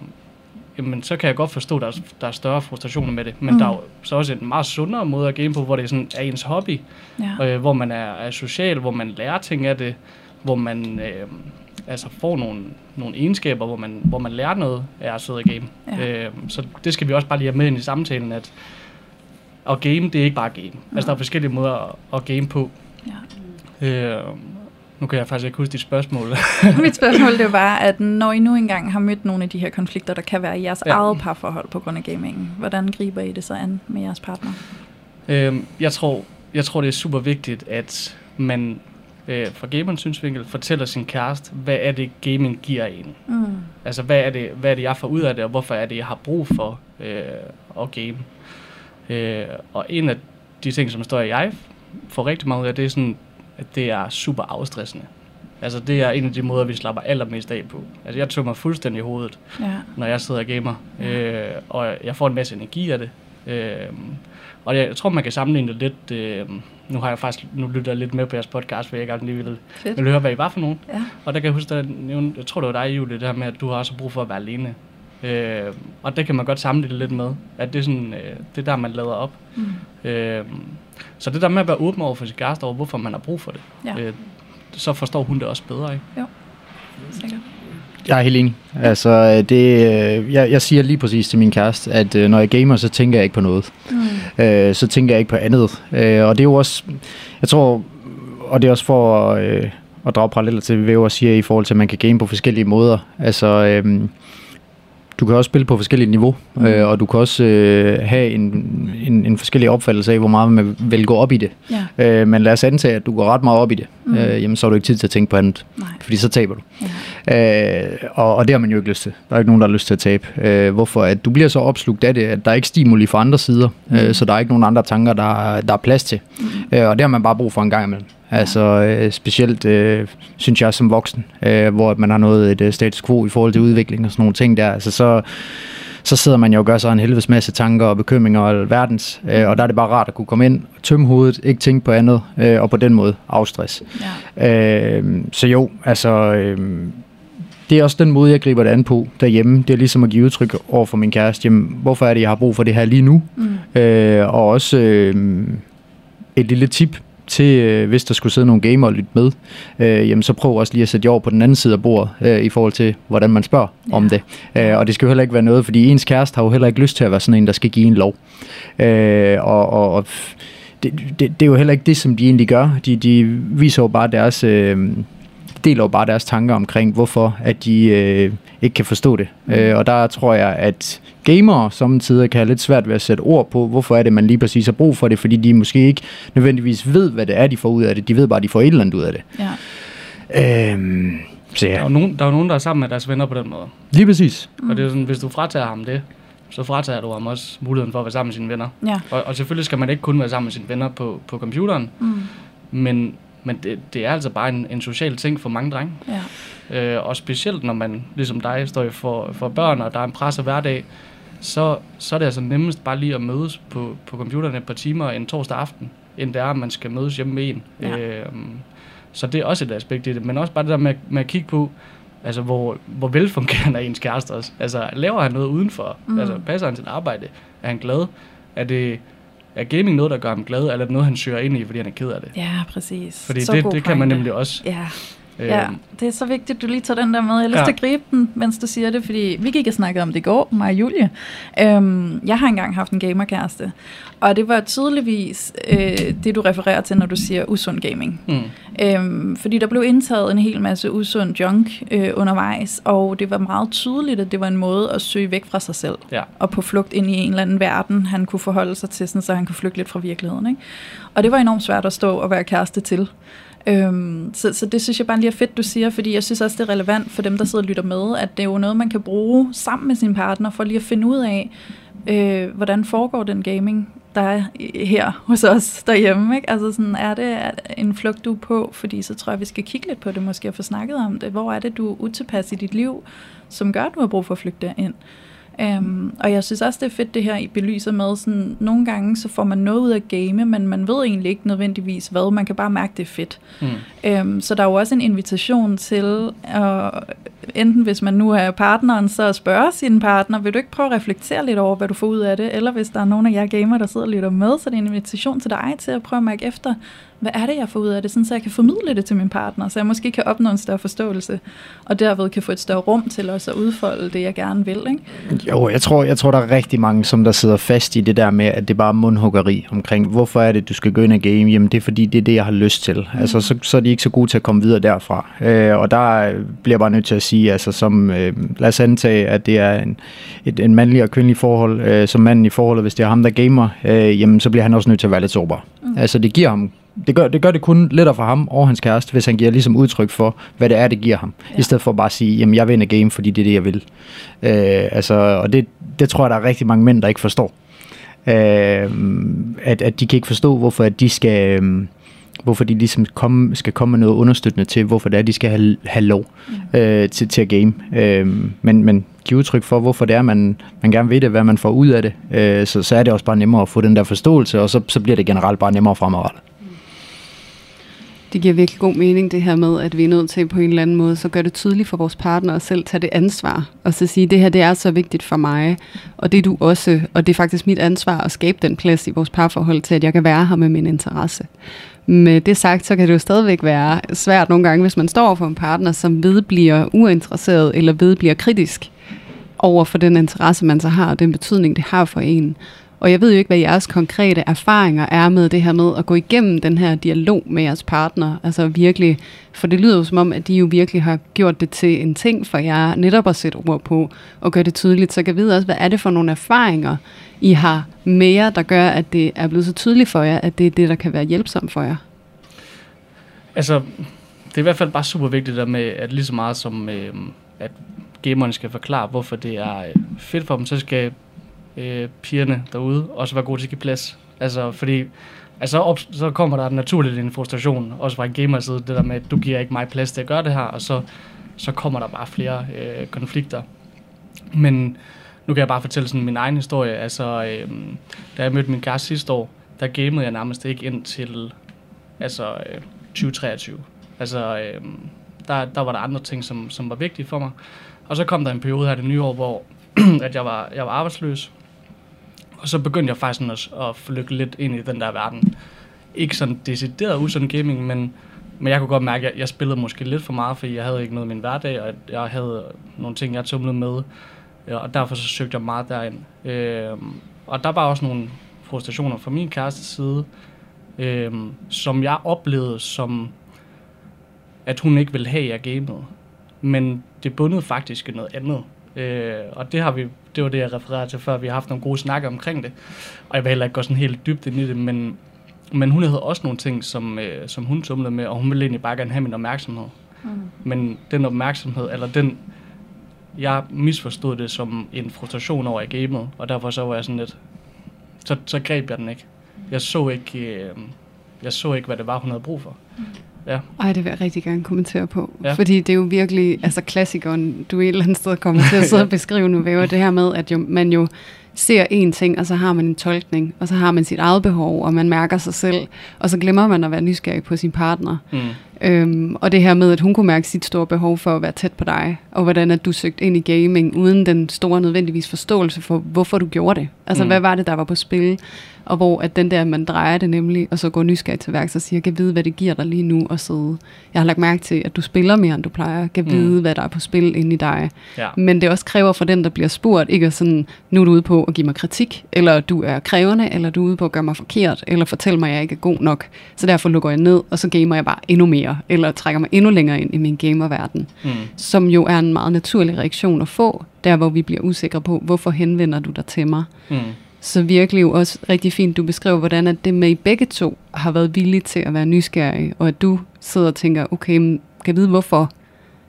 jamen så kan jeg godt forstå, at der er, der er større frustrationer med det. Men Mm. mm. der er jo så også en meget sundere måde at game på, hvor det er, sådan, er ens hobby ja, øh, hvor man er, er social, hvor man lærer ting af det, hvor man øh, altså får nogle, nogle egenskaber, hvor man, hvor man lærer noget af at sidde og game. Ja. Øh, så det skal vi også bare lige have med ind i samtalen, at at game, det er ikke bare game. Altså, der er forskellige måder at, at game på. ja. Øh, nu kan jeg faktisk ikke huske dit spørgsmål. Mit spørgsmål det var, at når I nu engang har mødt nogle af de her konflikter, der kan være i jeres ja. Eget parforhold på grund af gamingen, hvordan griber I det så an med jeres partner? Øhm, jeg, tror, jeg tror, det er super vigtigt, at man øh, fra gamerens synsvinkel fortæller sin kæreste, hvad er det, gaming giver en. Mm. Altså, hvad er, det, hvad er det, jeg får ud af det, og hvorfor er det, jeg har brug for øh, at game? Øh, og en af de ting, som står i jeg får rigtig meget ud af, det er sådan, at det er super afstressende. Altså, det er en af de måder, vi slapper allermest af på. Altså, jeg mig fuldstændig hovedet, Ja. når jeg sidder og gamer. Øh, og jeg får en masse energi af det. Øh, og jeg, jeg tror, man kan sammenligne det lidt... Øh, nu har jeg faktisk nu lytter jeg lidt med på jeres podcast, for jeg gerne lige vil, Fedt. vil høre, hvad I var for nogen. Ja. Og der kan jeg huske, at jeg tror, det var dig, Julie, det her med, at du har også brug for at være alene. Øh, og det kan man godt sammenligne lidt med, at det er, sådan, øh, det er der, man lader op. Mm. Øh, så det der med at være åben over for sit kæreste over, hvorfor man har brug for det, Ja. øh, så forstår hun det også bedre, ikke? Sikkert. Jeg er helt enig. Altså, det, øh, jeg, jeg siger lige præcis til min kæreste, at øh, når jeg gamer, så tænker jeg ikke på noget. Mm. Øh, så tænker jeg ikke på andet. Øh, og det er jo også, jeg tror, og det er også for øh, at drage paralleller til, hvad jeg også siger i forhold til, at man kan game på forskellige måder. Altså, øh, du kan også spille på forskellige niveau, Mm. mm. øh, og du kan også øh, have en, en, en forskellig opfattelse af, hvor meget man vil gå op i det. Ja. Øh, men lad os antage, at du går ret meget op i det. Mm. Mm. Øh, jamen, så har du ikke tid til at tænke på andet, Nej. fordi så taber du. Ja. Øh, og, og det har man jo ikke lyst til. Der er ikke nogen, der har lyst til at tabe. Øh, hvorfor? At du bliver så opslugt af det, at der er ikke stimuli fra andre sider, øh, så der er ikke nogen andre tanker, der, der er plads til. Mm. Øh, og det har man bare brug for en gang imellem. Altså øh, specielt, øh, synes jeg, som voksen, øh, hvor man har noget et øh, status quo i forhold til udvikling og sådan nogle ting der. Altså så, så sidder man jo og gør sig en helvedes masse tanker og bekymringer og alverdens. Øh, og der er det bare rart at kunne komme ind, tømme hovedet, ikke tænke på andet, øh, og på den måde afstress. Ja. Øh, så jo, altså, øh, det er også den måde, jeg griber det an på derhjemme. Det er ligesom at give udtryk over for min kæreste. Jamen, hvorfor er det, jeg har brug for det her lige nu? Mm. Øh, og også øh, et lille tip til, øh, hvis der skulle sidde nogle gamer og lytte med, øh, jamen så prøv også lige at sætte jer over på den anden side af bordet, øh, i forhold til, hvordan man spørger ja. om det. Øh, og det skal jo heller ikke være noget, fordi ens kæreste har jo heller ikke lyst til at være sådan en, der skal give en lov. Øh, og, og, og det, det, det er jo heller ikke det, som de egentlig gør. De, de viser jo bare deres... Øh, deler jo bare deres tanker omkring, hvorfor at de øh, ikke kan forstå det. Mm. Øh, og der tror jeg, at gamere samtidig kan have lidt svært ved at sætte ord på, hvorfor er det, man lige præcis har brug for det, fordi de måske ikke nødvendigvis ved, hvad det er, de får ud af det. De ved bare, at de får et eller andet ud af det. Ja. Øhm, så ja. Der er, jo nogen, der er nogen, der er sammen med deres venner på den måde. Lige præcis. Mm. Og det er jo sådan, hvis du fratager ham det, så fratager du ham også muligheden for at være sammen med sine venner. Ja. Og, og selvfølgelig skal man ikke kun være sammen med sine venner på, på computeren, Mm. men, men det, det er altså bare en, en social ting for mange drenge. Ja. Øh, og specielt når man, ligesom dig, står for, for børn, og der er en presset hverdag, så, så er det altså nemmest bare lige at mødes på, på computeren et par timer en torsdag aften, end det er, at man skal mødes hjemme med en. Ja. Øh, så det er også et aspekt i det, men også bare det der med, med at kigge på, altså hvor, hvor velfungerende er ens kæreste også. Altså laver han noget udenfor? Mm. Altså passer han sit arbejde? Er han glad? Er det er gaming noget, der gør ham glad, eller er det noget, han søger ind i, fordi han er ked af det? Ja, præcis. Fordi Så det, det kan man nemlig også. Ja. Ja, det er så vigtigt, at du lige tager den der med. Jeg har lyst Ja. til at gribe den, mens du siger det, fordi vi gik og snakkede om det i går, mig og Julie. Øhm, jeg har engang haft en gamerkæreste, og det var tydeligvis øh, det, du refererer til, når du siger usund gaming. Mm. Øhm, fordi der blev indtaget en hel masse usund junk øh, undervejs, og det var meget tydeligt, at det var en måde at søge væk fra sig selv, Ja. og på flugt ind i en eller anden verden, han kunne forholde sig til, sådan, så han kunne flygte lidt fra virkeligheden. Ikke? Og det var enormt svært at stå og være kæreste til. Øhm, så, så det synes jeg bare lige er fedt, du siger, fordi jeg synes også, det er relevant for dem, der sidder og lytter med, at det er jo noget, man kan bruge sammen med sin partner, for lige at finde ud af, øh, hvordan foregår den gaming, der er her hos os derhjemme. Ikke? Altså sådan, er det en flugt, du er på? Fordi så tror jeg, vi skal kigge lidt på det, måske og få snakket om det. Hvor er det, du er utilpas i dit liv, som gør, at du har brug for at flygte ind? Um, og jeg synes også, det er fedt det her, I belyser med, sådan, nogle gange så får man noget ud af game, men man ved egentlig ikke nødvendigvis hvad, man kan bare mærke, det er fedt. Mm. Um, så der er jo også en invitation til, at, enten hvis man nu er partneren, så at spørge sin partner, vil du ikke prøve at reflektere lidt over, hvad du får ud af det, eller hvis der er nogen af jer gamer, der sidder og lytter med, så det er en invitation til dig til at prøve at mærke efter, hvad er det, jeg får ud af det, sådan så jeg kan formidle det til min partner, så jeg måske kan opnå en større forståelse, og derved kan få et større rum til også at udfolde det, jeg gerne vil. Ikke? Jo, jeg tror, jeg tror, der er rigtig mange, som der sidder fast i det der med, at det er bare mundhuggeri omkring, hvorfor er det, du skal gå ind og game? Jamen, det er fordi, det er det, jeg har lyst til. Mm. Altså, så, så er de ikke så gode til at komme videre derfra. Øh, og der bliver jeg bare nødt til at sige, altså, som, øh, lad os antage, at det er en, et, en mandlig og kvindelig forhold, øh, som manden i forholdet, hvis det er ham, der gamer, øh, jamen, så bliver han også nødt til at være lidt sårbar. Mm. Altså, det giver ham det gør, det gør det kun lettere for ham og hans kæreste, hvis han giver ligesom udtryk for, hvad det er, det giver ham. Ja. I stedet for bare at sige, jamen jeg vil ind og game, fordi det er det, jeg vil. Øh, altså, og det, det tror jeg, der er rigtig mange mænd, der ikke forstår. Øh, at, at de kan ikke forstå, hvorfor at de skal... Øh, hvorfor de ligesom komme, skal komme med noget understøttende til, hvorfor det er, de skal have, have lov mm. øh, til, til at game. Øh, men, men give udtryk for, hvorfor det er, man, man gerne ved det, hvad man får ud af det, øh, så, så er det også bare nemmere at få den der forståelse, og så, så bliver det generelt bare nemmere fremadrettet. Det giver virkelig god mening, det her med, at vi er nødt til på en eller anden måde, så gør det tydeligt for vores partner at selv tage det ansvar, og så sige, det her det er så vigtigt for mig, og det er du også, og det er faktisk mit ansvar at skabe den plads i vores parforhold til, at jeg kan være her med min interesse. Med det sagt, så kan det jo stadigvæk være svært nogle gange, hvis man står for en partner, som vedbliver uinteresseret eller vedbliver kritisk over for den interesse, man så har, og den betydning, det har for en. Og jeg ved jo ikke, hvad jeres konkrete erfaringer er med det her med at gå igennem den her dialog med jeres partner. Altså virkelig, for det lyder jo som om, at de jo virkelig har gjort det til en ting for jer, netop at sætte ord på og gøre det tydeligt. Så jeg kan vide også, hvad er det for nogle erfaringer, I har med jer, der gør, at det er blevet så tydeligt for jer, at det er det, der kan være hjælpsomt for jer? Altså, det er i hvert fald bare super vigtigt der med, at lige så meget som, øh, at gamerne skal forklare, hvorfor det er øh, fedt for dem, så skal øh, pigerne derude også være gode til at give plads. Altså, fordi altså, op, så kommer der naturligt en frustration, også fra en gamer side, det der med, at du giver ikke mig plads til at gøre det her, og så, så kommer der bare flere øh, konflikter. Men nu kan jeg bare fortælle sådan min egen historie. Altså, øh, da jeg mødte min kæreste sidste år, der gamede jeg nærmest ikke ind til altså, øh, 2023. Altså, øh, der, der var der andre ting, som, som var vigtige for mig. Og så kom der en periode her det nye år, hvor at jeg, var, jeg var arbejdsløs. Og så begyndte jeg faktisk sådan at, at flykke lidt ind i den der verden. Ikke sådan decideret usund gaming, men, men jeg kunne godt mærke, at jeg, jeg spillede måske lidt for meget, fordi jeg havde ikke noget i min hverdag, og jeg havde nogle ting, jeg tumlede med. Og derfor så søgte jeg meget derind. Øh, og der var også nogle frustrationer fra min kæreste side, øh, som jeg oplevede som, at hun ikke ville have, at jeg gamede. Men det bundede faktisk i noget andet. Øh, og det har vi, det var det, jeg refererede til før. Vi har haft nogle gode snakker omkring det. Og jeg vil heller ikke gå sådan helt dybt ind i det, men, men hun havde også nogle ting, som, øh, som hun tumlede med, og hun ville egentlig bare gerne have min opmærksomhed. Mm. Men den opmærksomhed, eller den, jeg misforstod det som en frustration over i gamet, og derfor så var jeg sådan lidt, så, så greb jeg den ikke. Jeg så ikke, øh, jeg så ikke, hvad det var, hun havde brug for. Ja. Ej, det vil jeg rigtig gerne kommentere på. Ja. Fordi det er jo virkelig, altså klassikeren, du et eller andet sted kommer til at sidde og beskrive nu, væver det her med, at jo, man jo ser én ting, og så har man en tolkning, og så har man sit eget behov, og man mærker sig selv, og så glemmer man at være nysgerrig på sin partner. Mm. Øhm, og det her med, at hun kunne mærke sit store behov for at være tæt på dig, og hvordan at du søgte ind i gaming, uden den store nødvendigvis forståelse for, hvorfor du gjorde det. Altså, mm. hvad var det, der var på spil? Og hvor at den der, man drejer det nemlig, og så går nysgerrig til værks og siger, kan vide, hvad det giver dig lige nu og sidde. Jeg har lagt mærke til, at du spiller mere, end du plejer. Kan mm. vide, hvad der er på spil inde i dig. Ja. Men det også kræver for den, der bliver spurgt, ikke sådan, nu er du ude på at give mig kritik, eller du er krævende, eller du er ude på at gøre mig forkert, eller fortælle mig, at jeg ikke er god nok. Så derfor lukker jeg ned, og så gamer jeg bare endnu mere, eller trækker mig endnu længere ind i min gamerverden. Mm. Som jo er en meget naturlig reaktion at få, der hvor vi bliver usikre på, hvorfor henvender du dig til mig? Mm. Så virkelig jo også rigtig fint, du beskriver, hvordan at det med I begge to har været villige til at være nysgerrige, og at du sidder og tænker, okay, kan jeg vide hvorfor,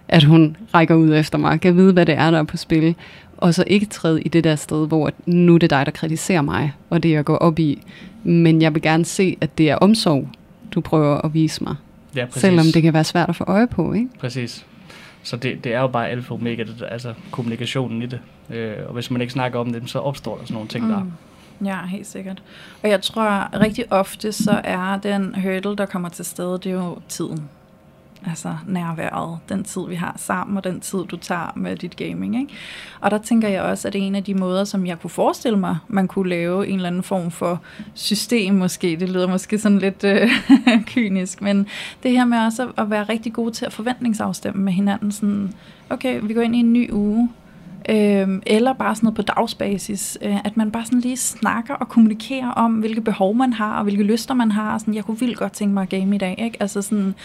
at hun rækker ud efter mig? Kan jeg vide, hvad det er, der er på spil? Og så ikke træde i det der sted, hvor nu er det dig, der kritiserer mig, og det jeg går op i. Men jeg vil gerne se, at det er omsorg, du prøver at vise mig. Ja, præcis. Selvom det kan være svært at få øje på, ikke? Præcis. Så det, det er jo bare alfa og omega, det, altså kommunikationen i det. Øh, og hvis man ikke snakker om det, så opstår der sådan nogle ting mm. der. Ja, helt sikkert. Og jeg tror rigtig ofte, så er den hurdle, der kommer til stede, det er jo tiden. Altså nærværet, den tid, vi har sammen, og den tid, du tager med dit gaming. Ikke? Og der tænker jeg også, at det er en af de måder, som jeg kunne forestille mig, man kunne lave en eller anden form for system måske. Det lyder måske sådan lidt øh, kynisk, men det her med også at være rigtig god til at forventningsafstemme med hinanden. Sådan, okay, vi går ind i en ny uge, øh, eller bare sådan noget på dagsbasis, øh, at man bare sådan lige snakker og kommunikerer om, hvilke behov man har, og hvilke lyster man har, sådan, jeg kunne vildt godt tænke mig at game i dag, ikke? Altså sådan,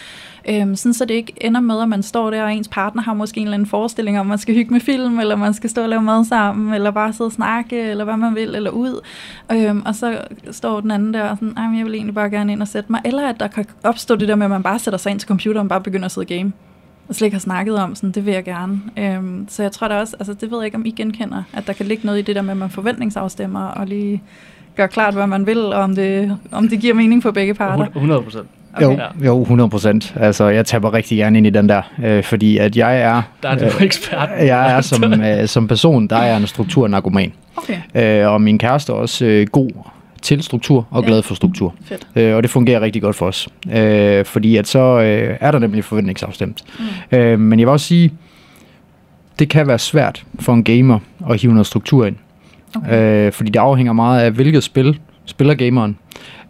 øh, sådan, så det ikke ender med, at man står der, og ens partner har måske en eller anden forestilling om, at man skal hygge med film, eller man skal stå og lave mad sammen, eller bare sidde og snakke, eller hvad man vil, eller ud, øh, og så står den anden der og sådan, jeg vil egentlig bare gerne ind og sætte mig, eller at der kan opstå det der med, at man bare sætter sig ind til computeren og bare begynder at sidde og game og slet ikke har snakket om, sådan, det vil jeg gerne. Øhm, så jeg tror da også, altså det ved jeg ikke, om I genkender, at der kan ligge noget i det der med, at man forventningsafstemmer, og lige gør klart, hvad man vil, og om det, om det giver mening for begge parter. 100 procent. Okay. Jo, jo, 100 procent. Altså, jeg taber rigtig gerne ind i den der, øh, fordi at jeg er... Der er du øh, ekspert. Jeg er som, øh, som person, der er jeg en strukturnarkoman. Okay. Øh, og min kæreste er også øh, god til struktur og glad for struktur. Fedt. Øh, og det fungerer rigtig godt for os. Øh, fordi at så øh, er der nemlig forventningsafstemt. Mm. Øh, men jeg vil også sige, det kan være svært for en gamer at hive noget struktur ind. Okay. Øh, fordi det afhænger meget af, hvilket spil spiller gameren.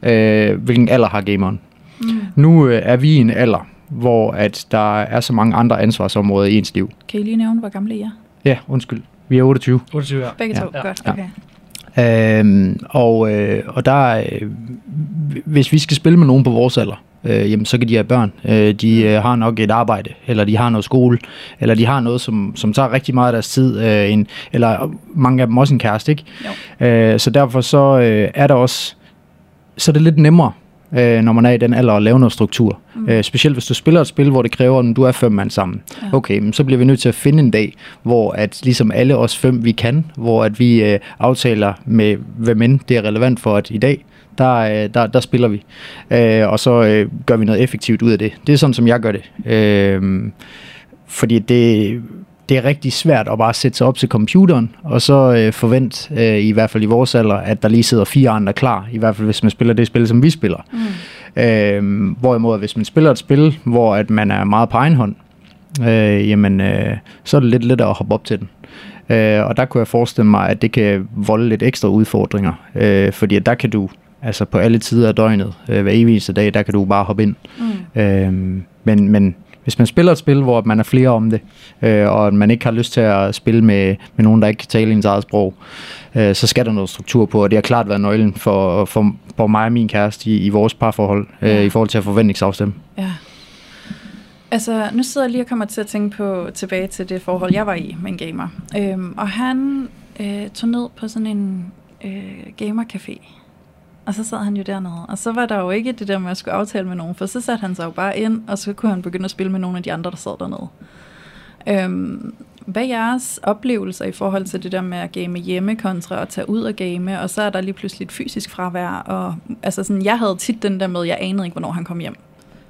Øh, hvilken alder har gameren. Mm. Nu øh, er vi i en alder, hvor at der er så mange andre ansvarsområder i ens liv. Kan I lige nævne, hvor gamle I er? Ja, undskyld. Vi er 28. 28, ja. Begge to, ja. godt. Okay. Ja. Øhm, og, øh, og der, øh, hvis vi skal spille med nogen på vores alder, øh, jamen så kan de have børn. Øh, de øh, har nok et arbejde, eller de har noget skole, eller de har noget, som, som tager rigtig meget af deres tid, øh, en, eller mange af dem også en kæreste, ikke? Øh, så derfor så øh, er der også, så er det lidt nemmere øh, når man er i den alder, at lave noget struktur. Mm. Øh, specielt hvis du spiller et spil, hvor det kræver, at du er fem mand sammen. Ja. Okay, men så bliver vi nødt til at finde en dag, hvor at ligesom alle os fem, vi kan, hvor at vi øh, aftaler med, hvem end det er relevant for, at i dag, der, øh, der, der spiller vi. Øh, og så øh, gør vi noget effektivt ud af det. Det er sådan, som jeg gør det. Øh, fordi det det er rigtig svært at bare sætte sig op til computeren, og så øh, forvente, øh, i hvert fald i vores alder, at der lige sidder fire andre klar, i hvert fald hvis man spiller det spil, som vi spiller. Mm. Øh, hvorimod, hvis man spiller et spil, hvor at man er meget på egen hånd, øh, jamen, øh, så er det lidt lettere at hoppe op til den. Øh, og der kunne jeg forestille mig, at det kan volde lidt ekstra udfordringer, øh, fordi der kan du, altså på alle tider af døgnet, øh, hver evig dag, der kan du bare hoppe ind. Mm. Øh, men, men hvis man spiller et spil, hvor man er flere om det, øh, og man ikke har lyst til at spille med, med nogen, der ikke kan tale ens eget sprog, øh, så skal der noget struktur på, og det har klart været nøglen for, for, for mig og min kæreste i, i vores parforhold, øh, ja. i forhold til at forventningsafstemme. Ja. Altså, nu sidder jeg lige og kommer til at tænke på tilbage til det forhold, jeg var i med en gamer. Øhm, og han øh, tog ned på sådan en øh, gamercafé. Og så sad han jo dernede. Og så var der jo ikke det der med at skulle aftale med nogen, for så satte han sig jo bare ind, og så kunne han begynde at spille med nogle af de andre, der sad dernede. Øhm, hvad er jeres oplevelser i forhold til det der med at game hjemme kontra at tage ud og game, og så er der lige pludselig et fysisk fravær, og altså sådan, jeg havde tit den der med, jeg anede ikke, hvornår han kom hjem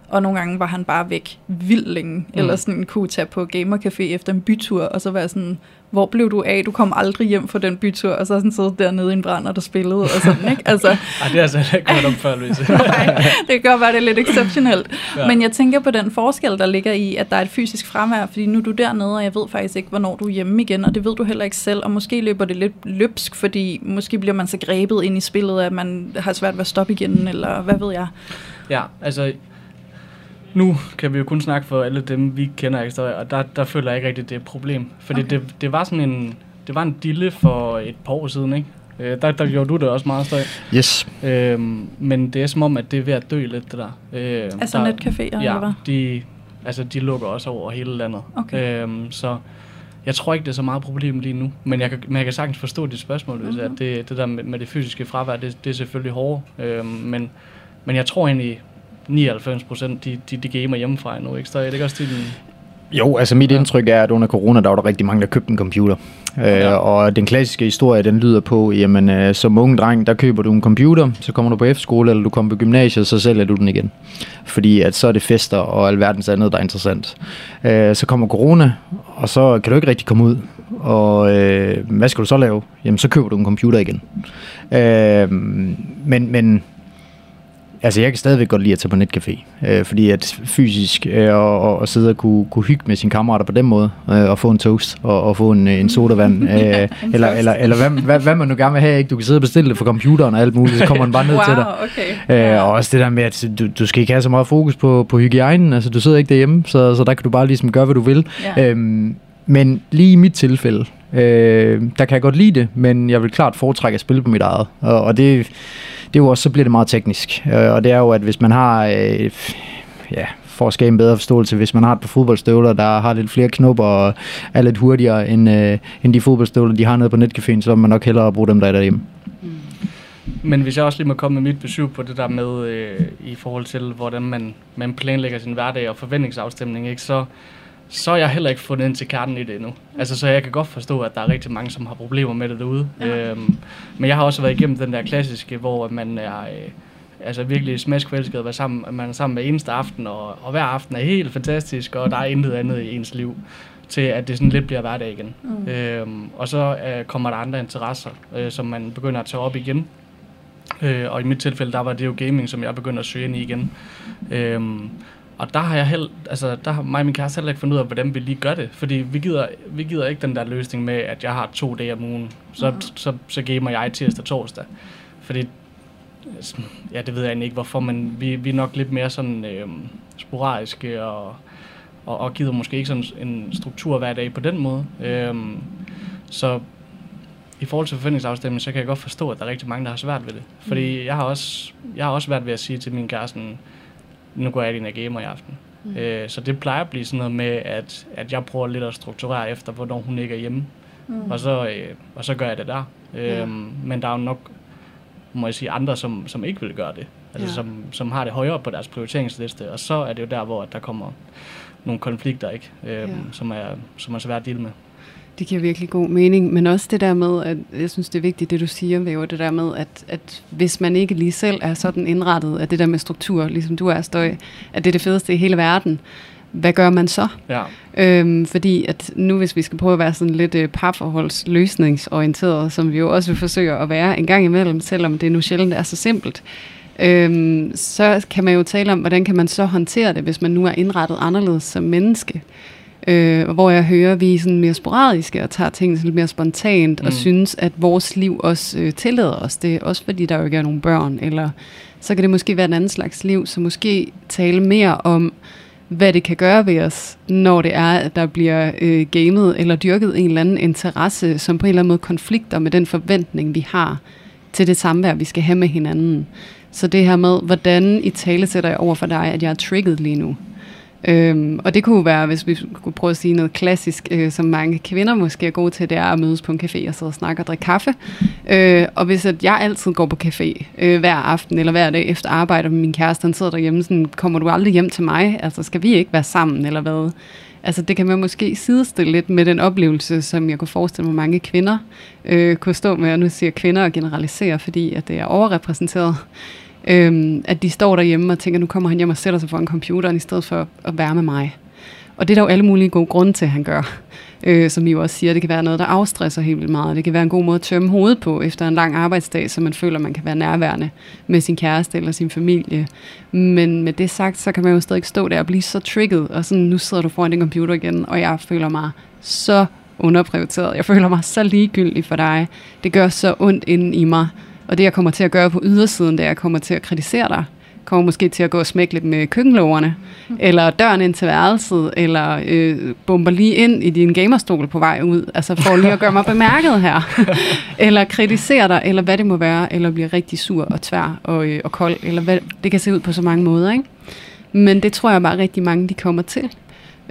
og nogle gange var han bare væk vildt længe, mm. eller sådan kunne tage på gamercafé efter en bytur, og så var jeg sådan, hvor blev du af? Du kom aldrig hjem fra den bytur, og så sådan siddet dernede i en brænder, der spillede, og sådan, ikke? Altså, Ej, det er altså ikke godt om før, Louise. nej, det kan godt være, det er lidt exceptionelt. ja. Men jeg tænker på den forskel, der ligger i, at der er et fysisk fremvær, fordi nu er du dernede, og jeg ved faktisk ikke, hvornår du er hjemme igen, og det ved du heller ikke selv, og måske løber det lidt løbsk, fordi måske bliver man så grebet ind i spillet, at man har svært ved at stoppe igen, eller hvad ved jeg. Ja, altså nu kan vi jo kun snakke for alle dem, vi kender ekstra, og der, der føler jeg ikke rigtigt, det er et problem. Fordi okay. det, det var sådan en, det var en dille for et par år siden, ikke? Øh, der, der gjorde du det også meget støj. Yes. Øhm, men det er som om, at det er ved at dø lidt, det der. Øh, altså der, netcaféer, ja, eller hvad? de, altså, de lukker også over hele landet. Okay. Øhm, så jeg tror ikke, det er så meget problem lige nu. Men jeg kan, men jeg kan sagtens forstå dit spørgsmål, mm-hmm. at det, det der med, med det fysiske fravær, det, det er selvfølgelig hårdt. Øhm, men, men jeg tror egentlig, 99 procent, de, de, de gamer hjemmefra nu, ikke? Så er det ikke også til den... Jo, altså mit indtryk er, at under corona, der var der rigtig mange, der købte en computer. Øh, ja. Øh, og den klassiske historie, den lyder på, jamen øh, som unge dreng, der køber du en computer, så kommer du på efterskole, eller du kommer på gymnasiet, så sælger du den igen. Fordi at så er det fester og alverdens andet, der er interessant. Øh, så kommer corona, og så kan du ikke rigtig komme ud. Og øh, hvad skal du så lave? Jamen så køber du en computer igen. Øh, men, men Altså, jeg kan stadigvæk godt lide at tage på netcafé, øh, fordi at fysisk øh, og, og, sidde og kunne, kunne hygge med sine kammerater på den måde, øh, og få en toast og, og få en, en sodavand, øh, eller, eller, eller hvad, hvad, hvad man nu gerne vil have, ikke? Du kan sidde og bestille det for computeren og alt muligt, så kommer den bare ned wow, til dig. Okay. Øh, og også det der med, at du, du skal ikke have så meget fokus på, på hygiejnen, altså du sidder ikke derhjemme, så, så der kan du bare ligesom gøre, hvad du vil. Ja. Øhm, men lige i mit tilfælde, øh, der kan jeg godt lide det, men jeg vil klart foretrække at spille på mit eget, og, og det det er jo også, så bliver det meget teknisk. Øh, og det er jo, at hvis man har, øh, ja, for at skabe en bedre forståelse, hvis man har et par fodboldstøvler, der har lidt flere knopper og er lidt hurtigere end, øh, end de fodboldstøvler, de har nede på netcaféen, så vil man nok hellere bruge dem, der er derhjemme. Mm. Men hvis jeg også lige må komme med mit besøg på det der med, øh, i forhold til, hvordan man, man planlægger sin hverdag og forventningsafstemning, ikke, så så er jeg heller ikke fundet ind til kernen i det endnu. Altså, så jeg kan godt forstå, at der er rigtig mange, som har problemer med det derude. Ja. Øhm, men jeg har også været igennem den der klassiske, hvor man er øh, altså virkelig smashkvælsket at være sammen, man er sammen med eneste aften, og, og hver aften er helt fantastisk, og der er intet andet i ens liv til at det sådan lidt bliver hverdag igen. Mm. Øhm, og så øh, kommer der andre interesser, øh, som man begynder at tage op igen. Øh, og i mit tilfælde, der var det jo gaming, som jeg begyndte at søge ind i igen. Øhm, og der har jeg held, altså der har mig og min kæreste heller ikke fundet ud af, hvordan vi lige gør det. Fordi vi gider, vi gider ikke den der løsning med, at jeg har to dage om ugen. Så, mm. så, så, så gamer jeg tirsdag og torsdag. Fordi, ja det ved jeg egentlig ikke hvorfor, men vi, vi er nok lidt mere sådan øh, sporadiske og, og, og gider måske ikke sådan en struktur hver dag på den måde. Øh, så i forhold til forventningsafstemning, så kan jeg godt forstå, at der er rigtig mange, der har svært ved det. Fordi mm. jeg har også, jeg har også svært ved at sige til min kæreste, nu går jeg ind og gamer i aften. Mm. Øh, så det plejer at blive sådan noget med, at, at jeg prøver lidt at strukturere efter, hvornår hun ikke er hjemme. Mm. Og, så, øh, og så gør jeg det der. Øh, ja. Men der er jo nok, må jeg sige, andre, som, som ikke vil gøre det. Altså ja. som, som har det højere på deres prioriteringsliste. Og så er det jo der, hvor der kommer nogle konflikter, ikke? Øh, ja. som, er, som er svært at dele med. Det giver virkelig god mening, men også det der med, at jeg synes, det er vigtigt, det du siger, Væver, det der med, at, at hvis man ikke lige selv er sådan indrettet, at det der med struktur, ligesom du er støj, at det er det fedeste i hele verden, hvad gør man så? Ja. Øhm, fordi at nu, hvis vi skal prøve at være sådan lidt øh, parforholdsløsningsorienteret, som vi jo også forsøger at være en gang imellem, selvom det nu sjældent er så simpelt, øhm, så kan man jo tale om, hvordan kan man så håndtere det, hvis man nu er indrettet anderledes som menneske. Øh, hvor jeg hører, at vi er sådan mere sporadiske og tager tingene lidt mere spontant, mm. og synes, at vores liv også øh, tillader os det. Også fordi der jo ikke er nogen børn, eller så kan det måske være en anden slags liv, så måske tale mere om, hvad det kan gøre ved os, når det er, at der bliver øh, gamet eller dyrket en eller anden interesse, som på en eller anden måde konflikter med den forventning, vi har til det samvær, vi skal have med hinanden. Så det her med, hvordan i tale sætter jeg over for dig, at jeg er trigget lige nu. Øhm, og det kunne være, hvis vi kunne prøve at sige noget klassisk, øh, som mange kvinder måske er gode til, det er at mødes på en café og sidde og snakke og drikke kaffe. Øh, og hvis at jeg altid går på café øh, hver aften eller hver dag efter arbejde, og min kæreste han sidder derhjemme, sådan, kommer du aldrig hjem til mig? Altså skal vi ikke være sammen eller hvad? Altså det kan man måske sidestille lidt med den oplevelse, som jeg kunne forestille mig mange kvinder øh, kunne stå med, og nu siger kvinder og generaliserer, fordi at det er overrepræsenteret. Øhm, at de står derhjemme og tænker, nu kommer han hjem og sætter sig foran computeren, i stedet for at være med mig. Og det er der jo alle mulige gode grunde til, at han gør. Øh, som I jo også siger, det kan være noget, der afstresser helt vildt meget. Det kan være en god måde at tømme hovedet på efter en lang arbejdsdag, så man føler, man kan være nærværende med sin kæreste eller sin familie. Men med det sagt, så kan man jo stadig stå der og blive så trigget, og sådan, nu sidder du foran din computer igen, og jeg føler mig så underprioriteret. Jeg føler mig så ligegyldig for dig. Det gør så ondt inden i mig. Og det, jeg kommer til at gøre på ydersiden, det er, at jeg kommer til at kritisere dig. Kommer måske til at gå og smække lidt med køkkenlågerne, eller døren ind til værelset, eller øh, bomber lige ind i din gamerstol på vej ud, altså for lige at gøre mig bemærket her. eller kritisere dig, eller hvad det må være, eller blive rigtig sur og tvær og, øh, og kold, eller hvad, det kan se ud på så mange måder, ikke? Men det tror jeg bare rigtig mange, de kommer til.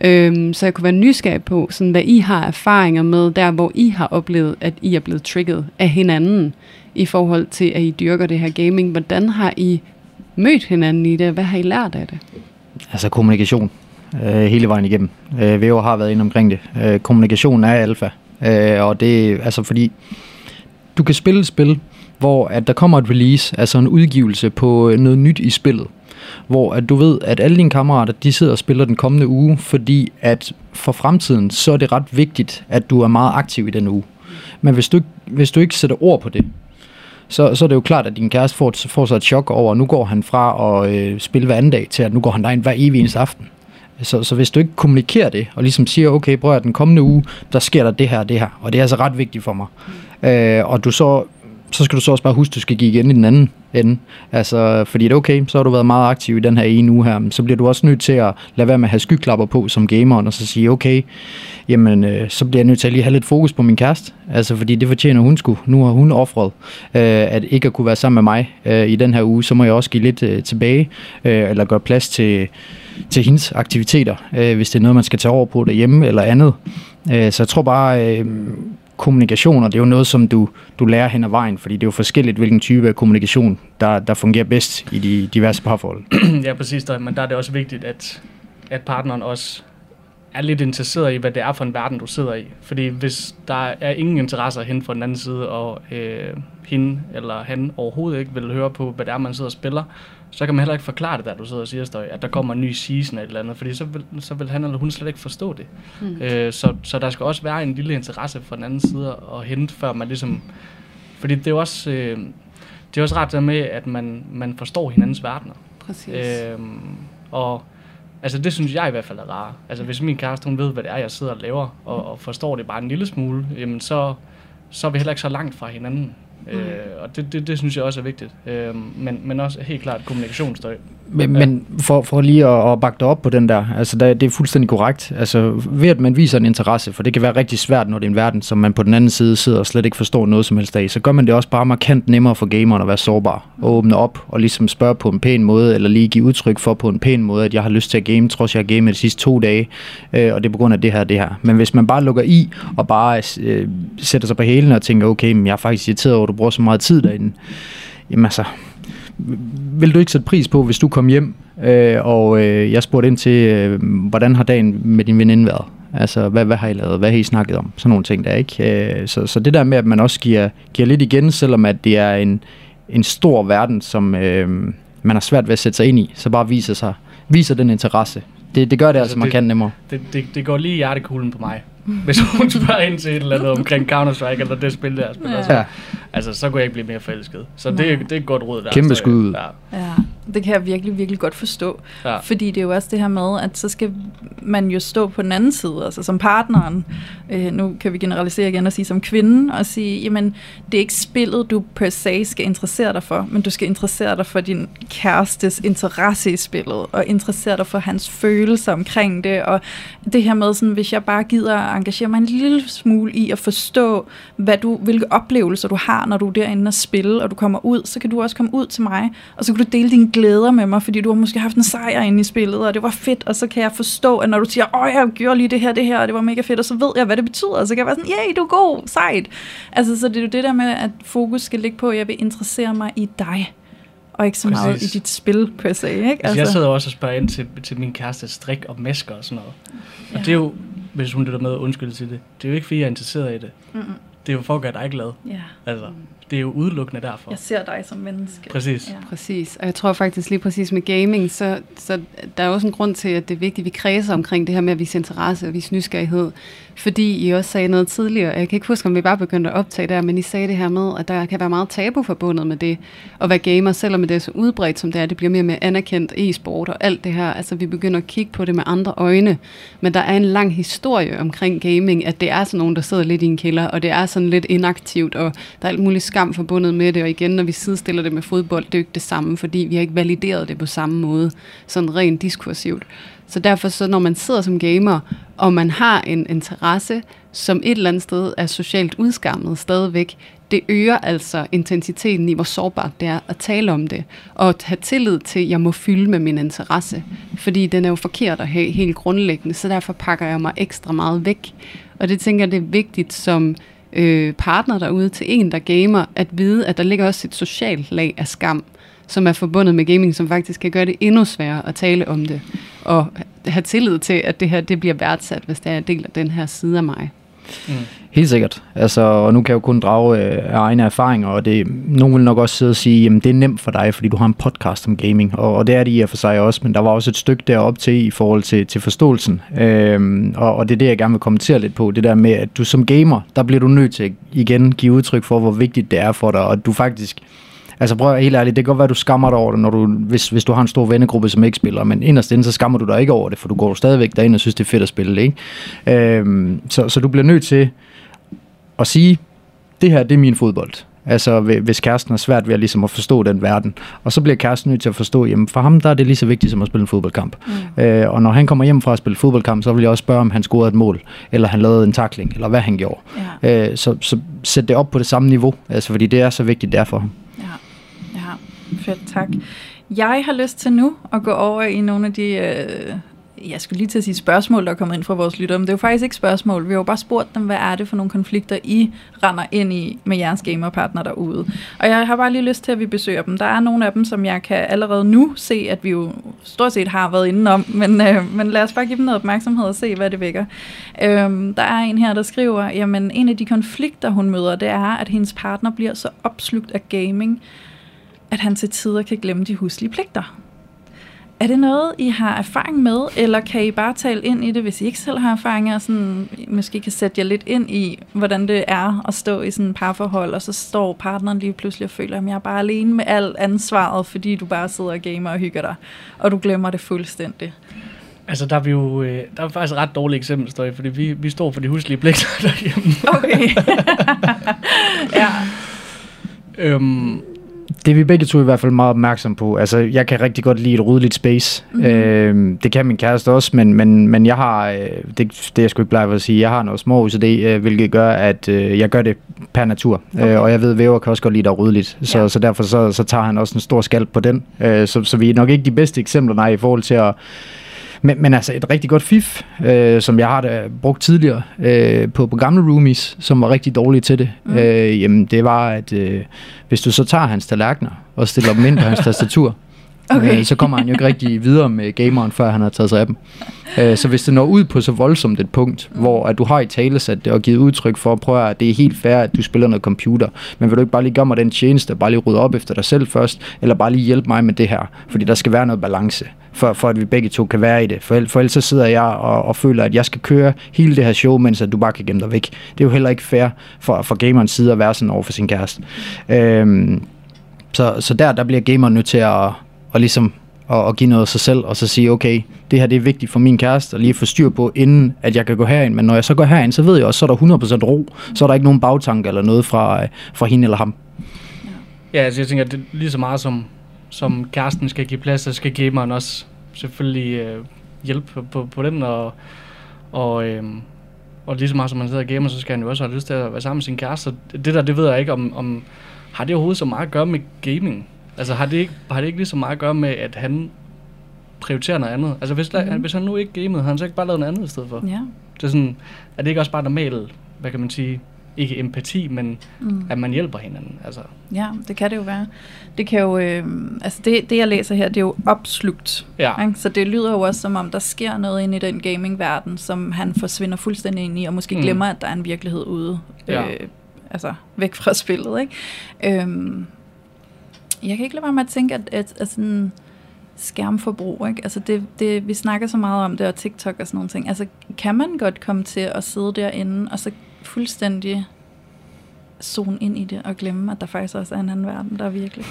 Øhm, så jeg kunne være nysgerrig på, sådan, hvad I har erfaringer med, der hvor I har oplevet, at I er blevet trigget af hinanden, i forhold til, at I dyrker det her gaming. Hvordan har I mødt hinanden i det? Hvad har I lært af det? Altså kommunikation øh, hele vejen igennem. Øh, vi har været inde omkring det. Øh, kommunikation er alfa. Øh, og det er altså fordi, du kan spille et spil, hvor at der kommer et release, altså en udgivelse på øh, noget nyt i spillet. Hvor at du ved, at alle dine kammerater, de sidder og spiller den kommende uge, fordi at for fremtiden, så er det ret vigtigt, at du er meget aktiv i den uge. Men hvis du, hvis du ikke sætter ord på det, så, så er det jo klart, at din kæreste får, får sig et chok over, at nu går han fra at øh, spille hver anden dag, til at nu går han derind hver evig eneste aften. Så, så hvis du ikke kommunikerer det, og ligesom siger, okay, prøv at den kommende uge, der sker der det her og det her, og det er altså ret vigtigt for mig. Mm. Øh, og du så, så skal du så også bare huske, at du skal give igen i den anden ende. Altså, fordi det er okay, så har du været meget aktiv i den her ene uge her, men så bliver du også nødt til at lade være med at have skyklapper på som gamer, og så sige, okay, jamen, øh, så bliver jeg nødt til at lige have lidt fokus på min kæreste. Altså, fordi det fortjener hun sgu. Nu har hun offret, øh, at ikke at kunne være sammen med mig øh, i den her uge, så må jeg også give lidt øh, tilbage, øh, eller gøre plads til, til hendes aktiviteter, øh, hvis det er noget, man skal tage over på derhjemme eller andet. Øh, så jeg tror bare, øh, kommunikation, og det er jo noget, som du, du lærer hen ad vejen, fordi det er jo forskelligt, hvilken type af kommunikation, der, der fungerer bedst i de diverse parforhold. ja, præcis. Der, men der er det også vigtigt, at, at partneren også er lidt interesseret i, hvad det er for en verden, du sidder i. Fordi hvis der er ingen interesse hen fra den anden side, og øh, hende eller han overhovedet ikke vil høre på, hvad det er, man sidder og spiller, så kan man heller ikke forklare det, der du sidder og siger, Støj, at der kommer en ny season eller et eller andet, fordi så vil, så vil han eller hun slet ikke forstå det. Mm. Øh, så, så der skal også være en lille interesse fra den anden side at hente, før man ligesom... Fordi det er jo også, øh, det er også ret der med, at man, man forstår hinandens verdener. Præcis. Øhm, og altså det synes jeg i hvert fald er rart. Altså hvis min kæreste, hun ved, hvad det er, jeg sidder og laver, og, og forstår det bare en lille smule, jamen så, så er vi heller ikke så langt fra hinanden. Øh, og det, det, det synes jeg også er vigtigt. Øh, men, men også helt klart kommunikationsstøj. Men, men for, for lige at, at bakke dig op på den der, altså der, det er fuldstændig korrekt. Altså ved at man viser en interesse, for det kan være rigtig svært, når det er en verden, som man på den anden side sidder og slet ikke forstår noget som helst af, så gør man det også bare markant nemmere for gameren at være sårbar og åbne op og ligesom spørge på en pæn måde, eller lige give udtryk for på en pæn måde, at jeg har lyst til at game, trods jeg har gamet de sidste to dage, øh, og det er på grund af det her det her. Men hvis man bare lukker i og bare øh, sætter sig på hælen og tænker, okay, men jeg er faktisk irriteret over, at du bruger så meget tid derinde, jamen altså, vil du ikke sætte pris på, hvis du kom hjem, øh, og øh, jeg spurgte ind til, øh, hvordan har dagen med din veninde været? Altså, hvad, hvad har I lavet? Hvad har I snakket om? Sådan nogle ting der, ikke? Øh, så, så det der med, at man også giver, giver lidt igen, selvom at det er en, en stor verden, som øh, man har svært ved at sætte sig ind i, så bare viser, sig, viser den interesse. Det, det gør det altså, Altså, det- markant nemmere. Det, det, det går lige i hjertekuglen på mig. Hvis hun spørger ind til et eller andet omkring Counter-Strike, eller det spil, der spiller, Ja. så, altså, så kunne jeg ikke blive mere forelsket. Så det, det er et godt råd der. Kæmpe skud ud. Ja. Ja. Det kan jeg virkelig, virkelig godt forstå. Ja. Fordi det er jo også det her med, at så skal man jo stå på den anden side, altså som partneren. Øh, nu kan vi generalisere igen og sige som kvinde, og sige, jamen, det er ikke spillet, du per se skal interessere dig for, men du skal interessere dig for din kærestes interesse i spillet, og interessere dig for hans følelser omkring det, og det her med, sådan, hvis jeg bare gider at engagere mig en lille smule i at forstå, hvad du, hvilke oplevelser du har, når du er derinde og spille, og du kommer ud, så kan du også komme ud til mig, og så kan du dele dine glæder med mig, fordi du har måske haft en sejr inde i spillet, og det var fedt, og så kan jeg forstå, at når du siger, åh, jeg gjorde lige det her, det her, og det var mega fedt, og så ved jeg, hvad det betyder, og så kan jeg være sådan, yay, du er god, sejt. Altså, så det er jo det der med, at fokus skal ligge på, at jeg vil interessere mig i dig, og ikke så Præcis. meget i dit spil, per se, ikke? Altså, jeg sidder også og spørger ind til, til min kæreste strik og masker og sådan noget. Og Ja. det er jo, hvis hun lytter med, undskyld til det, det er jo ikke fordi, jeg er interesseret i det. Mm-mm. Det er jo for at gøre dig glad. Ja, Altså, det er jo udelukkende derfor. jeg ser dig som menneske. Præcis. Ja. Præcis, og jeg tror faktisk lige præcis med gaming, så, så der er også en grund til, at det er vigtigt, at vi kredser omkring det her med at vise interesse og vise nysgerrighed. Fordi I også sagde noget tidligere, jeg kan ikke huske, om vi bare begyndte at optage der, men I sagde det her med, at der kan være meget tabu forbundet med det at være gamer, selvom det er så udbredt som det er, det bliver mere og mere anerkendt e-sport og alt det her. Altså vi begynder at kigge på det med andre øjne, men der er en lang historie omkring gaming, at det er sådan nogen, der sidder lidt i en kælder, og det er sådan lidt inaktivt, og der er alt muligt skam forbundet med det, og igen, når vi sidestiller det med fodbold, det er jo ikke det samme, fordi vi har ikke valideret det på samme måde, sådan rent diskursivt. Så derfor, så når man sidder som gamer, og man har en interesse, som et eller andet sted er socialt udskammet stadigvæk, det øger altså intensiteten i, hvor sårbart det er at tale om det, og at have tillid til, at jeg må fylde med min interesse, fordi den er jo forkert at have helt grundlæggende, så derfor pakker jeg mig ekstra meget væk. Og det tænker jeg, det er vigtigt som øh, partner derude til en, der gamer, at vide, at der ligger også et socialt lag af skam, som er forbundet med gaming, som faktisk kan gøre det endnu sværere at tale om det, og have tillid til, at det her det bliver værdsat, hvis det er en del af den her side af mig. Mm. Helt sikkert. Altså, og nu kan jeg jo kun drage øh, af egne erfaringer, og det, nogen vil nok også sidde og sige, jamen det er nemt for dig, fordi du har en podcast om gaming, og, og det er det i og for sig også, men der var også et stykke derop til i forhold til, til forståelsen, øhm, og, og det er det, jeg gerne vil kommentere lidt på, det der med, at du som gamer, der bliver du nødt til at igen give udtryk for, hvor vigtigt det er for dig, og at du faktisk Altså prøv at helt ærligt, det kan godt være, at du skammer dig over det, når du, hvis, hvis du har en stor vennegruppe, som ikke spiller, men inderst inde, så skammer du dig ikke over det, for du går stadigvæk derind og synes, det er fedt at spille ikke? Øhm, så, så du bliver nødt til at sige, det her, det er min fodbold. Altså hvi- hvis kæresten har svært ved at, ligesom at forstå den verden. Og så bliver kæresten nødt til at forstå, jamen for ham der er det lige så vigtigt som at spille en fodboldkamp. Mm. Øh, og når han kommer hjem fra at spille fodboldkamp, så vil jeg også spørge, om han scorede et mål, eller han lavede en takling, eller hvad han gjorde. Ja. Øh, så, så sæt det op på det samme niveau, altså fordi det er så vigtigt derfor fedt, tak. Jeg har lyst til nu at gå over i nogle af de, øh, jeg skulle lige til at sige spørgsmål, der er kommet ind fra vores lyttere, men det er jo faktisk ikke spørgsmål. Vi har jo bare spurgt dem, hvad er det for nogle konflikter, I render ind i med jeres gamerpartner derude. Og jeg har bare lige lyst til, at vi besøger dem. Der er nogle af dem, som jeg kan allerede nu se, at vi jo stort set har været inde om, men, øh, men lad os bare give dem noget opmærksomhed og se, hvad det vækker. Øh, der er en her, der skriver, jamen en af de konflikter, hun møder, det er, at hendes partner bliver så opslugt af gaming, at han til tider kan glemme de huslige pligter. Er det noget, I har erfaring med, eller kan I bare tale ind i det, hvis I ikke selv har erfaringer, og sådan, måske kan sætte jer lidt ind i, hvordan det er at stå i sådan et parforhold, og så står partneren lige pludselig og føler, at jeg er bare alene med alt ansvaret, fordi du bare sidder og gamer og hygger dig, og du glemmer det fuldstændig. Altså, der er vi jo, øh, der er faktisk et ret dårligt eksempel, står fordi vi, vi står for de huslige pligter derhjemme. Okay. ja. øhm, Det er vi begge to i hvert fald meget opmærksom på. Altså, jeg kan rigtig godt lide et ryddeligt space. Mm-hmm. Øh, det kan min kæreste også, men, men, men jeg har, øh, det, det er jeg sgu ikke plejer at sige, jeg har noget små OCD, øh, hvilket gør, at øh, jeg gør det per natur. Okay. Øh, og jeg ved, at væver kan også godt lide, at der er ryddeligt. Så, Ja. så derfor så, så tager han også en stor skald på den. Øh, så, så vi er nok ikke de bedste eksempler, nej, i forhold til at men, men altså et rigtig godt fif, øh, som jeg har da brugt tidligere øh, på, på gamle roomies, som var rigtig dårlige til det, Mm. mm. øh, jamen det var, at øh, hvis du så tager hans tallerkener og stiller dem ind på hans tastatur, Okay. øh, så kommer han jo ikke rigtig videre med gameren, før han har taget sig af dem. Øh, så hvis det når ud på så voldsomt et punkt, Mm. hvor at du har i tale sat det og givet udtryk for, prøv at det er helt fair, at du spiller noget computer, men vil du ikke bare lige gøre mig den tjeneste, bare lige rydde op efter dig selv først, eller bare lige hjælpe mig med det her, fordi der skal være noget balance, for, for at vi begge to kan være i det. For, for ellers så sidder jeg og, og føler, at jeg skal køre hele det her show, mens at du bare kan gemme dig væk. Det er jo heller ikke fair for, for gamerens side at være sådan over for sin kæreste. Øhm, så, så der, der bliver gameren nødt til at, og ligesom at, at give noget af sig selv, og så sige, okay, det her det er vigtigt for min kæreste, at lige få styr på, inden at jeg kan gå herind. Men når jeg så går herind, så ved jeg også, så er der 100% ro. Så er der ikke nogen bagtanke eller noget fra, øh, fra hende eller ham. Ja, altså jeg tænker, at det er lige så meget som, som kæresten skal give plads, så skal gameren også selvfølgelig øh, hjælpe på, på, på den, og, og, øh, og lige så meget som man sidder og gamer, så skal han jo også have lyst til at være sammen med sin kæreste. Så det der, det ved jeg ikke, om, om har det overhovedet så meget at gøre med gaming? Altså har det ikke, har det ikke lige så meget at gøre med, at han prioriterer noget andet? Altså hvis, mm. hvis han nu ikke gamede, har han så ikke bare lavet noget andet i stedet for? Ja. Det er, sådan, er det ikke også bare normalt, hvad kan man sige, ikke empati, men mm. at man hjælper hinanden. Altså. Ja, det kan det jo være. Det kan jo, øh, altså det, det jeg læser her, det er jo opslugt. Ja. Ikke? Så det lyder jo også som om, der sker noget inde i den gaming-verden, som han forsvinder fuldstændig ind i, og måske mm. glemmer, at der er en virkelighed ude. Ja. Øh, altså væk fra spillet. Ikke? Øhm, jeg kan ikke lade være med at tænke, at, at, at sådan skærmforbrug, ikke? Altså det, det, vi snakker så meget om det, og TikTok og sådan nogle ting. Altså kan man godt komme til at sidde derinde, og så fuldstændig zone ind i det, og glemme, at der faktisk også er en anden verden, der er virkelig.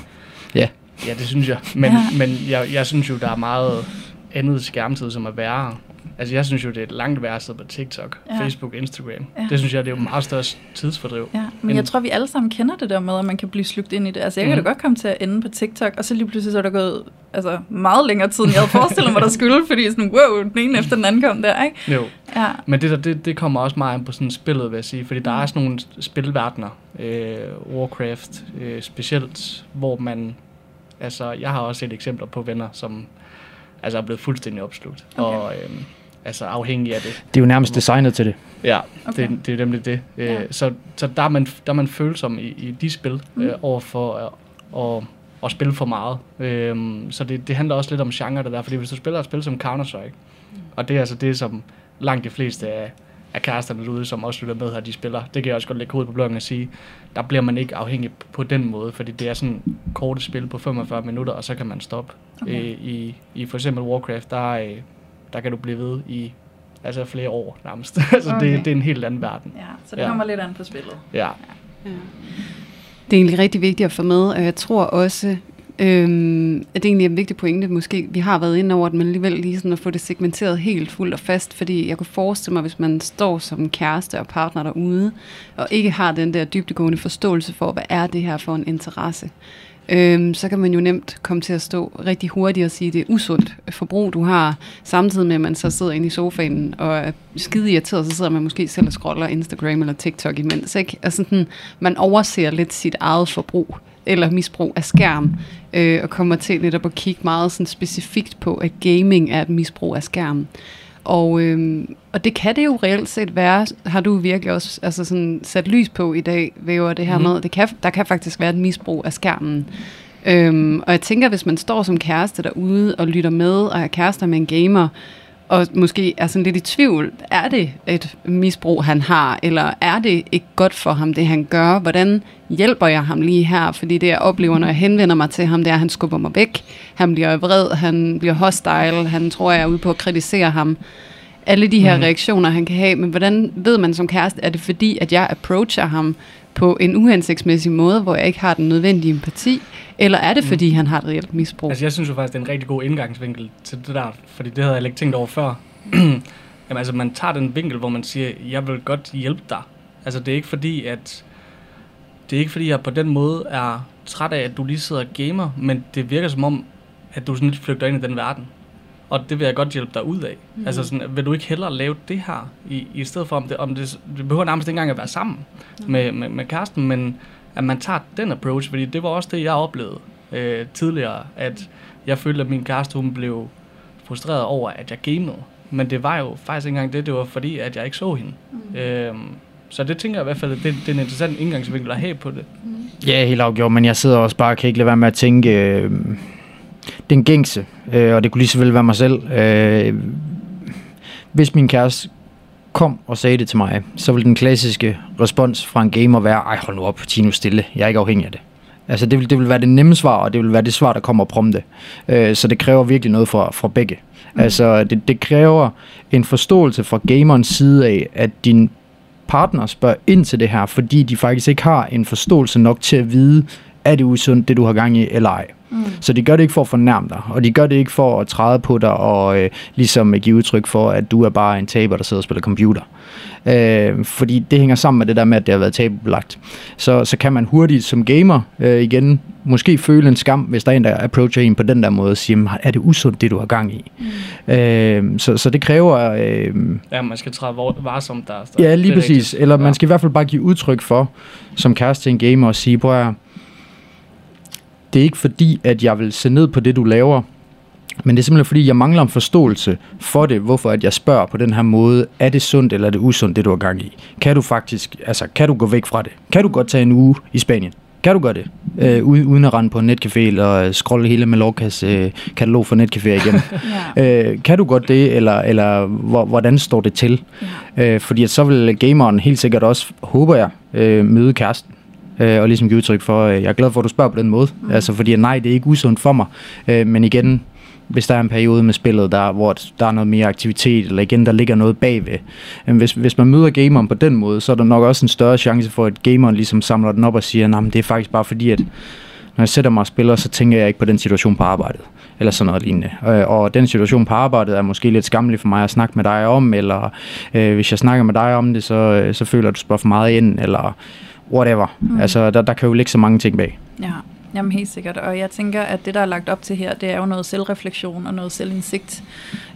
Ja. Ja, det synes jeg. Men, Ja. men jeg, jeg synes jo, der er meget andet skærmtid, som er værre. Altså jeg synes jo, det er langt værre at sidde på TikTok, Ja. Facebook, Instagram. Ja. Det synes jeg, det er jo meget større tidsfordriv. Ja, men En- jeg tror, vi alle sammen kender det der med, at man kan blive slugt ind i det. Altså, jeg kan Mhm. da godt komme til at ende på TikTok, og så lige pludselig så er der gået altså, meget længere tid, end jeg havde forestillet mig, der skulle, fordi sådan, wow, den ene efter den anden kom der, ikke? Jo. Ja, Men det, der, det, det kommer også meget an på sådan spillet, vil jeg sige. Fordi der er sådan nogle spilverdener, øh, Warcraft øh, specielt, hvor man... Altså, jeg har også set eksempler på venner, som altså er blevet fuldstændig opslugt. Okay. Og øh, altså afhængig af det. Det er jo nærmest designet til det. Ja, Okay. det, det er nemlig det. Ja. Ja. Så, så der, er man, der er man følsom i, i de spil Mm. mm. øh, over for at, at, at spille for meget. Øhm, så det, det handler også lidt om genre, det der. Fordi hvis du spiller et spil som Counter-Strike, og det er altså det, som langt de fleste af, af kæresterne derude, som også lytter med her, de spiller. Det kan jeg også godt lægge hovedet på bloggen og sige. Der bliver man ikke afhængig på den måde, fordi det er sådan korte spil på 45 minutter, og så kan man stoppe. Okay. Øh, i, I for eksempel Warcraft, der, øh, der kan du blive ved i altså flere år nærmest. altså Okay. det, det er en helt anden verden. ja så det Ja. kommer lidt an på spillet. Ja. Det er egentlig rigtig vigtigt at få med, og jeg tror også, øhm, at det egentlig er en vigtig pointe, måske vi har været inde over det, men alligevel lige sådan at få det segmenteret helt fuldt og fast, fordi jeg kunne forestille mig, hvis man står som kæreste og partner derude, og ikke har den der dybdegående forståelse for, hvad er det her for en interesse, øhm, så kan man jo nemt komme til at stå rigtig hurtigt og sige, at det er usundt forbrug, du har, samtidig med, at man så sidder inde i sofaen og er skide irriteret, så sidder man måske selv og scroller Instagram eller TikTok imens. Ikke? Altså sådan, man overser lidt sit eget forbrug eller misbrug af skærm, øh, og kommer til netop at kigge meget sådan specifikt på, at gaming er et misbrug af skærm. Og, øhm, og det kan det jo reelt set være, har du virkelig også altså sådan sat lys på i dag, væver det her mm. med, det kan, der kan faktisk være et misbrug af skærmen. Øhm, og jeg tænker, hvis man står som kæreste derude og lytter med, og er kærester med en gamer, og måske er sådan lidt i tvivl, er det et misbrug, han har, eller er det ikke godt for ham, det han gør? Hvordan hjælper jeg ham lige her? Fordi det, jeg oplever, når jeg henvender mig til ham, det er, at han skubber mig væk. Han bliver vred, han bliver hostile, han tror, jeg er ude på at kritisere ham. Alle de her Mhm. reaktioner, han kan have, men hvordan ved man som kæreste, er det fordi, at jeg approacher ham på en uhensigtsmæssig måde, hvor jeg ikke har den nødvendige empati, eller er det, Mhm. fordi han har et reelt misbrug? Altså jeg synes jo faktisk, det er en rigtig god indgangsvinkel til det der, fordi det havde jeg ikke tænkt over før. Jamen altså, man tager den vinkel, hvor man siger, jeg vil godt hjælpe dig. Altså det er ikke fordi, at det er ikke fordi, jeg på den måde er træt af, at du lige sidder og gamer, men det virker som om, at du sådan lidt flygter ind i den verden. Og det vil jeg godt hjælpe dig ud af. Mm. Altså sådan, vil du ikke hellere lave det her, i, i stedet for, om det, om det, det behøver nærmest ikke engang at være sammen med, med, med kæresten, men at man tager den approach, fordi det var også det, jeg oplevede øh, tidligere, at jeg følte, at min kæreste, hun blev frustreret over, at jeg gamede. Men det var jo faktisk ikke engang det, det var fordi, at jeg ikke så hende. Mm. Øhm, så det tænker jeg i hvert fald, at det, det er en interessant indgangsvinkel at have på det. Ja, helt afgjort, men jeg sidder også bare og kan ikke lade være med at tænke, øh, den gængse, øh, og det kunne lige så vel være mig selv. Øh, hvis min kæreste kom og sagde det til mig, så ville den klassiske respons fra en gamer være, ej hold nu op, tig nu stille, jeg er ikke afhængig af det. Altså det vil, det vil være det nemme svar, og det vil være det svar, der kommer prompte. Øh, så det kræver virkelig noget fra, fra begge. Mm. Altså det, det kræver en forståelse fra gamerens side af, at din partner spørger ind til det her, fordi de faktisk ikke har en forståelse nok til at vide, er det usundt, det du har gang i, eller ej. Mm. Så de gør det ikke for at fornærme dig, og de gør det ikke for at træde på dig og øh, ligesom give udtryk for, at du er bare en taber, der sidder og spiller computer. Øh, fordi det hænger sammen med det der med, at det har været tabubelagt. Så, så kan man hurtigt som gamer øh, igen måske føle en skam, hvis der er en, der approacher en på den der måde og siger, er det usundt, det du har gang i? Mm. Øh, så, så det kræver... Øh, ja, man skal træde varsomt der. der. Ja, lige præcis. Rigtigt. Eller ja. man skal i hvert fald bare give udtryk for, som kæreste til en gamer, og sige, prøv det er ikke fordi, at jeg vil se ned på det, du laver, men det er simpelthen fordi, jeg mangler en forståelse for det, hvorfor at jeg spørger på den her måde, er det sundt eller er det usundt, det du har gang i? Kan du faktisk, altså kan du gå væk fra det? Kan du godt tage en uge i Spanien? Kan du gøre det? Øh, uden at rende på en netcafé eller scrolle hele Mallorcas øh, katalog for netcafé igen. ja. øh, kan du godt det, eller, eller hvordan står det til? Ja. Øh, fordi at så vil gameren helt sikkert også, håber jeg, øh, møde kæresten øh, og ligesom give udtryk for, øh, jeg er glad for, at du spørger på den måde. Mm. Altså, fordi nej, det er ikke usundt for mig. Øh, men igen, hvis der er en periode med spillet, der, hvor der er noget mere aktivitet, eller igen, der ligger noget bagved. Hvis, hvis man møder gameren på den måde, så er der nok også en større chance for, at gameren ligesom samler den op og siger, at det er faktisk bare fordi, at når jeg sætter mig og spiller, så tænker jeg ikke på den situation på arbejdet, eller sådan noget lignende. Øh, og den situation på arbejdet er måske lidt skammelig for mig at snakke med dig om, eller øh, hvis jeg snakker med dig om det, så, øh, så føler du spørger for meget ind, eller whatever. Mm. Altså, der, der kan jo ligge så mange ting bag. Ja. Jamen helt sikkert, og jeg tænker, at det, der er lagt op til her, det er jo noget selvreflektion og noget selvindsigt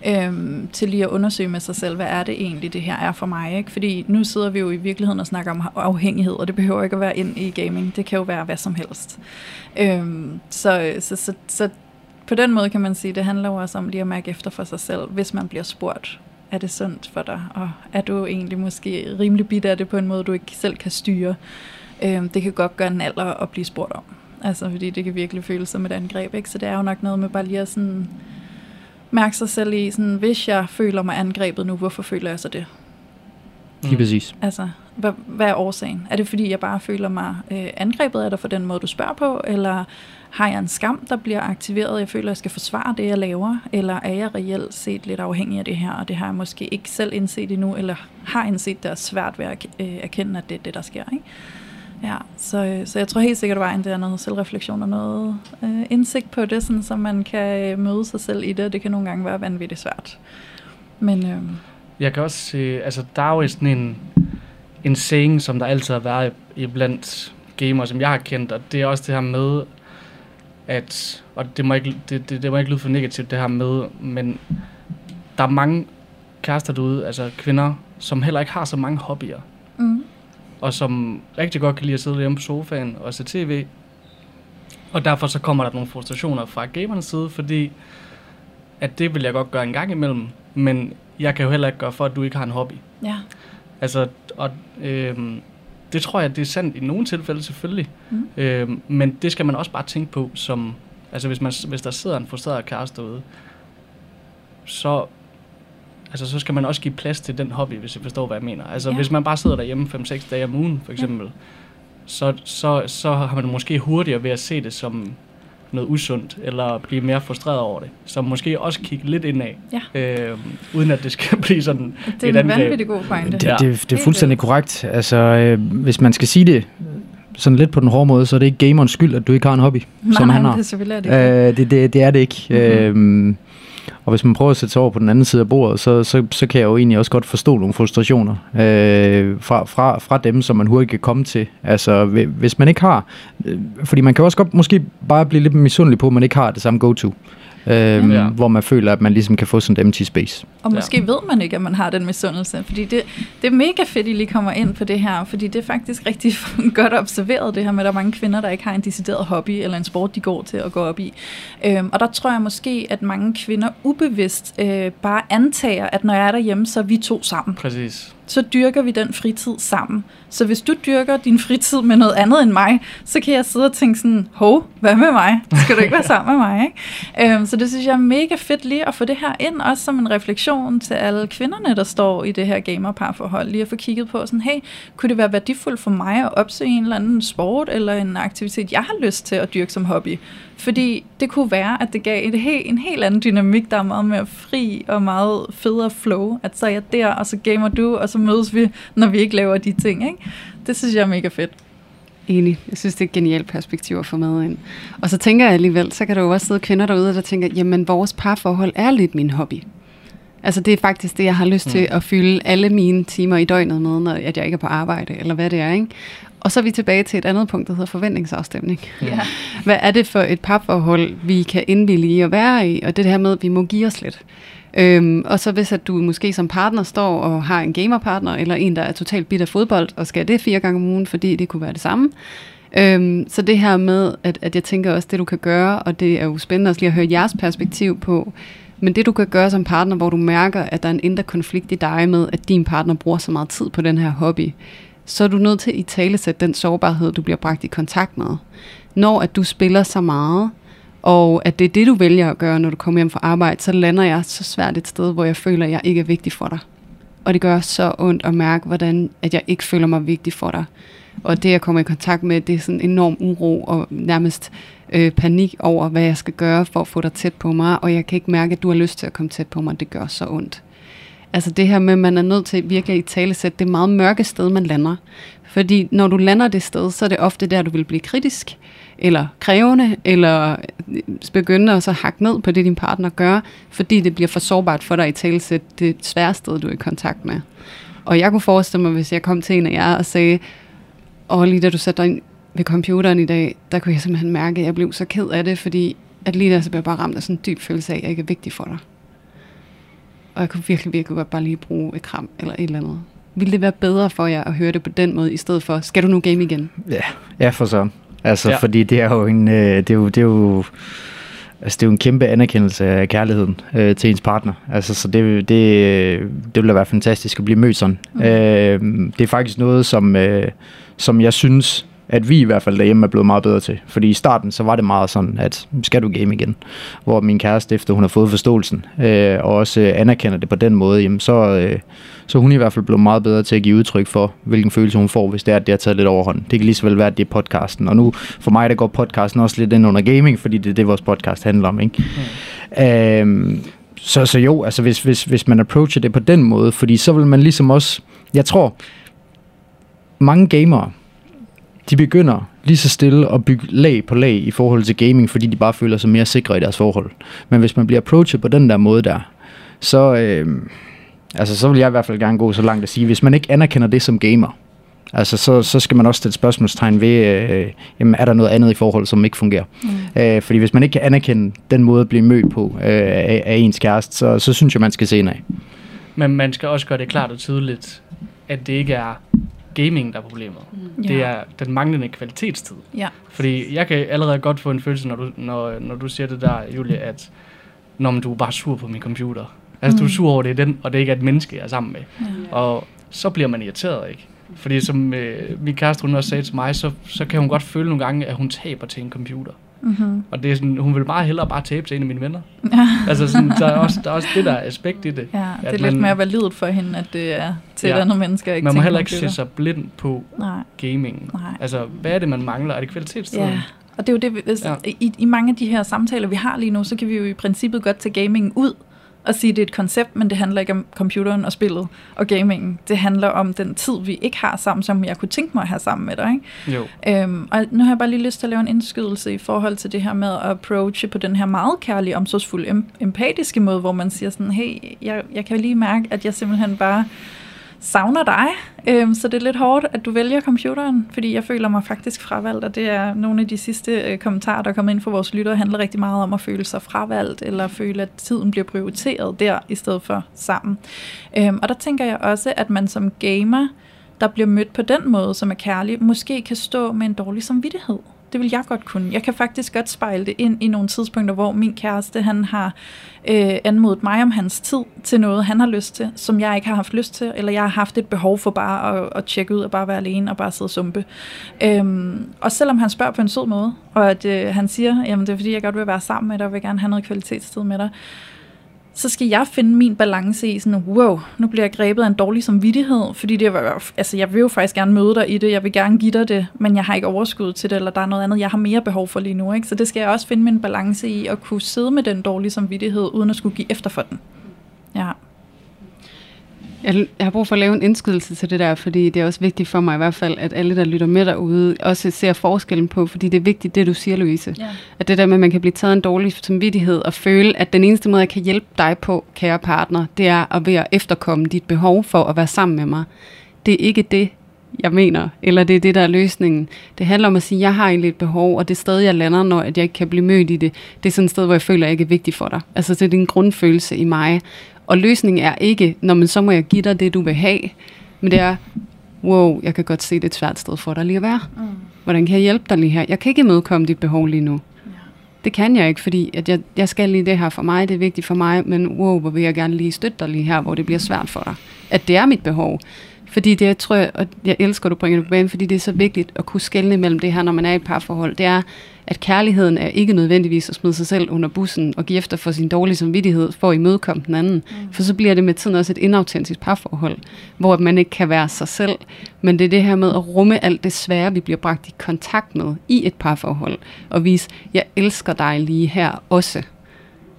øhm, til lige at undersøge med sig selv, hvad er det egentlig, det her er for mig. Ikke? Fordi nu sidder vi jo i virkeligheden og snakker om afhængighed, og det behøver ikke at være ind i gaming. Det kan jo være hvad som helst. Øhm, så, så, så, så på den måde kan man sige, det handler jo også om lige at mærke efter for sig selv, hvis man bliver spurgt, er det sundt for dig, og er du egentlig måske rimelig bit af det på en måde, du ikke selv kan styre. Øhm, det kan godt gøre en alder at blive spurgt om. Altså, fordi det kan virkelig føles som et angreb, ikke? Så det er jo nok noget med bare lige at sådan mærke sig selv i, sådan, hvis jeg føler mig angrebet nu, hvorfor føler jeg så det? Lige mm. præcis. Altså, hvad, hvad er årsagen? Er det fordi, jeg bare føler mig øh, angrebet af dig for den måde, du spørger på? Eller har jeg en skam, der bliver aktiveret? Jeg føler, jeg skal forsvare det, jeg laver? Eller er jeg reelt set lidt afhængig af det her, og det har jeg måske ikke selv indset endnu, eller har indset, det er svært ved at øh, erkende, at det er det, der sker, ikke? Ja, så, øh, så jeg tror helt sikkert, at vejen det er noget selvreflektion og noget øh, indsigt på det, sådan, så man kan øh, møde sig selv i det, det kan nogle gange være vanvittigt svært. Men, øh, jeg kan også se, altså der er jo sådan en, en saying, som der altid har været i blandt gamer, som jeg har kendt, og det er også det her med, at, og det må ikke, det, det, det må ikke lyde for negativt, det her med, men der er mange kærester derude, altså kvinder, som heller ikke har så mange hobbyer. Mm og som rigtig godt kan lide at sidde hjemme på sofaen og se tv. Og derfor så kommer der nogle frustrationer fra gamernes side, fordi at det vil jeg godt gøre en gang imellem, men jeg kan jo heller ikke gøre for, at du ikke har en hobby. Ja. Altså, og øhm, det tror jeg, det er sandt i nogle tilfælde selvfølgelig, mm. øhm, men det skal man også bare tænke på som, altså hvis, man, hvis der sidder en frustreret kæreste derude, så altså, så skal man også give plads til den hobby, hvis jeg forstår, hvad jeg mener. Altså, ja. hvis man bare sidder derhjemme 5-6 dage om ugen, for eksempel, ja. så, så, så har man måske hurtigere ved at se det som noget usundt, eller blive mere frustreret over det. Så måske også kigge lidt indad, ja. øh, uden at det skal blive sådan det er et en vanvittig god pointe. Det, det, det, det er fuldstændig korrekt. Altså, øh, hvis man skal sige det sådan lidt på den hårde måde, så er det ikke gamerens skyld, at du ikke har en hobby, nej, som nej, han har. det er selvfølgelig det. Øh, det, det, det er det ikke. Mm-hmm. Øh, og hvis man prøver at sætte sig over på den anden side af bordet, så, så, så kan jeg jo egentlig også godt forstå nogle frustrationer øh, fra, fra, fra dem, som man hurtigt kan komme til. Altså, hvis man ikke har... Øh, fordi man kan også godt måske bare blive lidt misundelig på, at man ikke har det samme go-to øh, ja. hvor man føler, at man ligesom kan få sådan en empty space. Og måske ja. ved man ikke, at man har den misundelse, fordi det, det er mega fedt, at I lige kommer ind på det her, fordi det er faktisk rigtig godt observeret, det her med, at der er mange kvinder, der ikke har en decideret hobby eller en sport, de går til at gå op i. Øhm, og der tror jeg måske, at mange kvinder ubevidst øh, bare antager, at når jeg er derhjemme, så er vi to sammen. Præcis så dyrker vi den fritid sammen. Så hvis du dyrker din fritid med noget andet end mig, så kan jeg sidde og tænke sådan, hov, hvad med mig? Skal du ikke være sammen med mig? Ikke? Øhm, så det synes jeg er mega fedt lige at få det her ind, også som en refleksion til alle kvinderne, der står i det her gamerparforhold. Lige at få kigget på sådan, hey, kunne det være værdifuldt for mig at opsøge en eller anden sport eller en aktivitet, jeg har lyst til at dyrke som hobby? Fordi det kunne være, at det gav et he- en helt anden dynamik, der er meget mere fri og meget federe flow. At så er jeg der, og så gamer du, og så mødes vi, når vi ikke laver de ting. Ikke? Det synes jeg er mega fedt. Enig. Jeg synes, det er et genialt perspektiv at få med ind. Og så tænker jeg alligevel, så kan der jo også sidde kvinder derude, der tænker, jamen vores parforhold er lidt min hobby. Altså det er faktisk det, jeg har lyst mm. til at fylde alle mine timer i døgnet med, når at jeg ikke er på arbejde, eller hvad det er. Ikke? Og så er vi tilbage til et andet punkt, der hedder forventningsafstemning. Ja. Hvad er det for et parforhold, vi kan indvillige i at være i, og det her med, at vi må give os lidt. Øhm, og så hvis at du måske som partner står og har en gamerpartner, eller en, der er totalt bit af fodbold, og skal det fire gange om ugen, fordi det kunne være det samme. Øhm, så det her med, at, at jeg tænker også, det du kan gøre, og det er jo spændende også lige at høre jeres perspektiv på, men det du kan gøre som partner, hvor du mærker, at der er en indre konflikt i dig med, at din partner bruger så meget tid på den her hobby, så er du nødt til at i tale sætte den sårbarhed, du bliver bragt i kontakt med. Når at du spiller så meget, og at det er det, du vælger at gøre, når du kommer hjem fra arbejde, så lander jeg så svært et sted, hvor jeg føler, at jeg ikke er vigtig for dig. Og det gør så ondt at mærke, hvordan at jeg ikke føler mig vigtig for dig. Og det, jeg kommer i kontakt med, det er sådan en enorm uro og nærmest øh, panik over, hvad jeg skal gøre for at få dig tæt på mig. Og jeg kan ikke mærke, at du har lyst til at komme tæt på mig. Det gør så ondt. Altså det her med, at man er nødt til virkelig i talesæt, det er meget mørke sted, man lander. Fordi når du lander det sted, så er det ofte der, du vil blive kritisk, eller krævende, eller begynde at så hakke ned på det, din partner gør, fordi det bliver for sårbart for dig i talesæt det svære sted, du er i kontakt med. Og jeg kunne forestille mig, hvis jeg kom til en af jer og sagde, og lige da du satte dig ind ved computeren i dag, der kunne jeg simpelthen mærke, at jeg blev så ked af det, fordi at lige der så blev jeg bare ramt af sådan en dyb følelse af, at jeg ikke er vigtig for dig. Og jeg kunne virkelig, virkelig godt bare lige bruge et kram eller et eller andet. Vil det være bedre for jer at høre det på den måde, i stedet for, skal du nu game igen? Ja, ja for så. Altså, ja. Fordi det er jo en, øh, det er jo, det er jo, altså, det er jo en kæmpe anerkendelse af kærligheden øh, til ens partner. Altså, så det, det, det vil da være fantastisk at blive mødt sådan. Mm. Øh, det er faktisk noget, som, øh, som jeg synes, at vi i hvert fald derhjemme er blevet meget bedre til. Fordi i starten, så var det meget sådan, at skal du game igen? Hvor min kæreste, efter hun har fået forståelsen, øh, og også øh, anerkender det på den måde, jamen, så, øh, så hun i hvert fald blevet meget bedre til at give udtryk for, hvilken følelse hun får, hvis det er, at det har taget lidt overhånd. Det kan lige så vel være, at det er podcasten. Og nu, for mig, der går podcasten også lidt ind under gaming, fordi det er det, vores podcast handler om. Ikke? Mm. Øh, så, så jo, altså hvis, hvis, hvis man approacher det på den måde, fordi så vil man ligesom også, jeg tror, mange gamere, de begynder lige så stille at bygge lag på lag i forhold til gaming, fordi de bare føler sig mere sikre i deres forhold. Men hvis man bliver approachet på den der måde der, så, øh, altså, så vil jeg i hvert fald gerne gå så langt at sige, hvis man ikke anerkender det som gamer, altså, så, så skal man også stille spørgsmålstegn ved, øh, jamen, er der noget andet i forhold, som ikke fungerer. Mm. Øh, fordi hvis man ikke kan anerkende den måde at blive mødt på øh, af, af ens kæreste, så, så synes jeg, man skal se ind af. Men man skal også gøre det klart og tydeligt, at det ikke er gaming, der er problemet. Mm. Det er den manglende kvalitetstid. Ja. Fordi jeg kan allerede godt få en følelse, når du, når, når du siger det der, Julie, at når man, du er bare sur på min computer. Altså, mm. du er sur over det, er den, og det ikke er et menneske, jeg er sammen med. Ja. Og så bliver man irriteret, ikke? Fordi som øh, min kæreste, hun også sagde til mig, så, så kan hun godt føle nogle gange, at hun taber til en computer. Mm-hmm. Og det er sådan, hun vil meget hellere bare tabe til en af mine venner. altså sådan, der, er også, der er også det der aspekt i det. Ja, det er lidt man- mere validt for hende, at det er til Ja. et andet menneske, ikke Man må heller ikke se sig blind på Nej. gaming. Nej. Altså, hvad er det, man mangler? Er det kvalitetstiden? Ja, og det er jo det, vi- hvis, Ja. ja. i, i mange af de her samtaler, vi har lige nu, så kan vi jo i princippet godt tage gamingen ud og sige, at det er et koncept, men det handler ikke om computeren og spillet og gamingen. Det handler om den tid, vi ikke har sammen, som jeg kunne tænke mig at have sammen med dig. Ikke? Jo. Øhm, og nu har jeg bare lige lyst til at lave en indskydelse i forhold til det her med at approache på den her meget kærlige, omsorgsfulde, em- empatiske måde, hvor man siger sådan, hey, jeg, jeg kan lige mærke, at jeg simpelthen bare savner dig, øhm, så det er lidt hårdt, at du vælger computeren, fordi jeg føler mig faktisk fravalgt, og det er nogle af de sidste øh, kommentarer, der kommer ind fra vores lyttere, handler rigtig meget om at føle sig fravalgt, eller føle, at tiden bliver prioriteret der, i stedet for sammen. Øhm, og der tænker jeg også, at man som gamer, der bliver mødt på den måde, som er kærlig, måske kan stå med en dårlig samvittighed. Det vil jeg godt kunne. Jeg kan faktisk godt spejle det ind i nogle tidspunkter, hvor min kæreste, han har øh, anmodet mig om hans tid til noget, han har lyst til, som jeg ikke har haft lyst til, eller jeg har haft et behov for bare at, at tjekke ud og bare være alene og bare sidde og sumpe. Øhm, og selvom han spørger på en sød måde, og at øh, han siger, jamen det er fordi, jeg godt vil være sammen med dig, og vil gerne have noget kvalitetstid med dig, så skal jeg finde min balance i sådan, wow, nu bliver jeg grebet af en dårlig samvittighed, fordi det var, altså jeg vil jo faktisk gerne møde dig i det, jeg vil gerne give dig det, men jeg har ikke overskud til det, eller der er noget andet, jeg har mere behov for lige nu, ikke? så det skal jeg også finde min balance i, at kunne sidde med den dårlige samvittighed, uden at skulle give efter for den. Ja. Jeg, jeg har brug for at lave en indskydelse til det der, fordi det er også vigtigt for mig i hvert fald, at alle, der lytter med derude, også ser forskellen på, fordi det er vigtigt, det du siger, Louise. Ja. At det der med, at man kan blive taget en dårlig samvittighed og føle, at den eneste måde, jeg kan hjælpe dig på, kære partner, det er at ved at efterkomme dit behov for at være sammen med mig. Det er ikke det, jeg mener, eller det er det, der er løsningen. Det handler om at sige, at jeg har egentlig et behov, og det sted, jeg lander, når at jeg ikke kan blive mødt i det, det er sådan et sted, hvor jeg føler, at jeg ikke er vigtig for dig. Altså, det er din grundfølelse i mig. Og løsningen er ikke, når man så må jeg give dig det, du vil have, men det er, wow, jeg kan godt se, det er et svært sted for dig lige at være. Mm. Hvordan kan jeg hjælpe dig lige her? Jeg kan ikke imødekomme dit behov lige nu. Det kan jeg ikke, fordi at jeg, jeg skal lige det her for mig, det er vigtigt for mig, men wow, hvor vil jeg gerne lige støtte dig lige her, hvor det bliver svært for dig. At det er mit behov. Fordi det, jeg tror, jeg, og jeg elsker, at du bringer det på banen, fordi det er så vigtigt at kunne skelne mellem det her, når man er i et parforhold. Det er, at kærligheden er ikke nødvendigvis at smide sig selv under bussen og give efter for sin dårlige samvittighed for at imødekomme den anden. Mm. For så bliver det med tiden også et inautentisk parforhold, hvor man ikke kan være sig selv. Men det er det her med at rumme alt det svære, vi bliver bragt i kontakt med i et parforhold. Og vise, jeg elsker dig lige her også.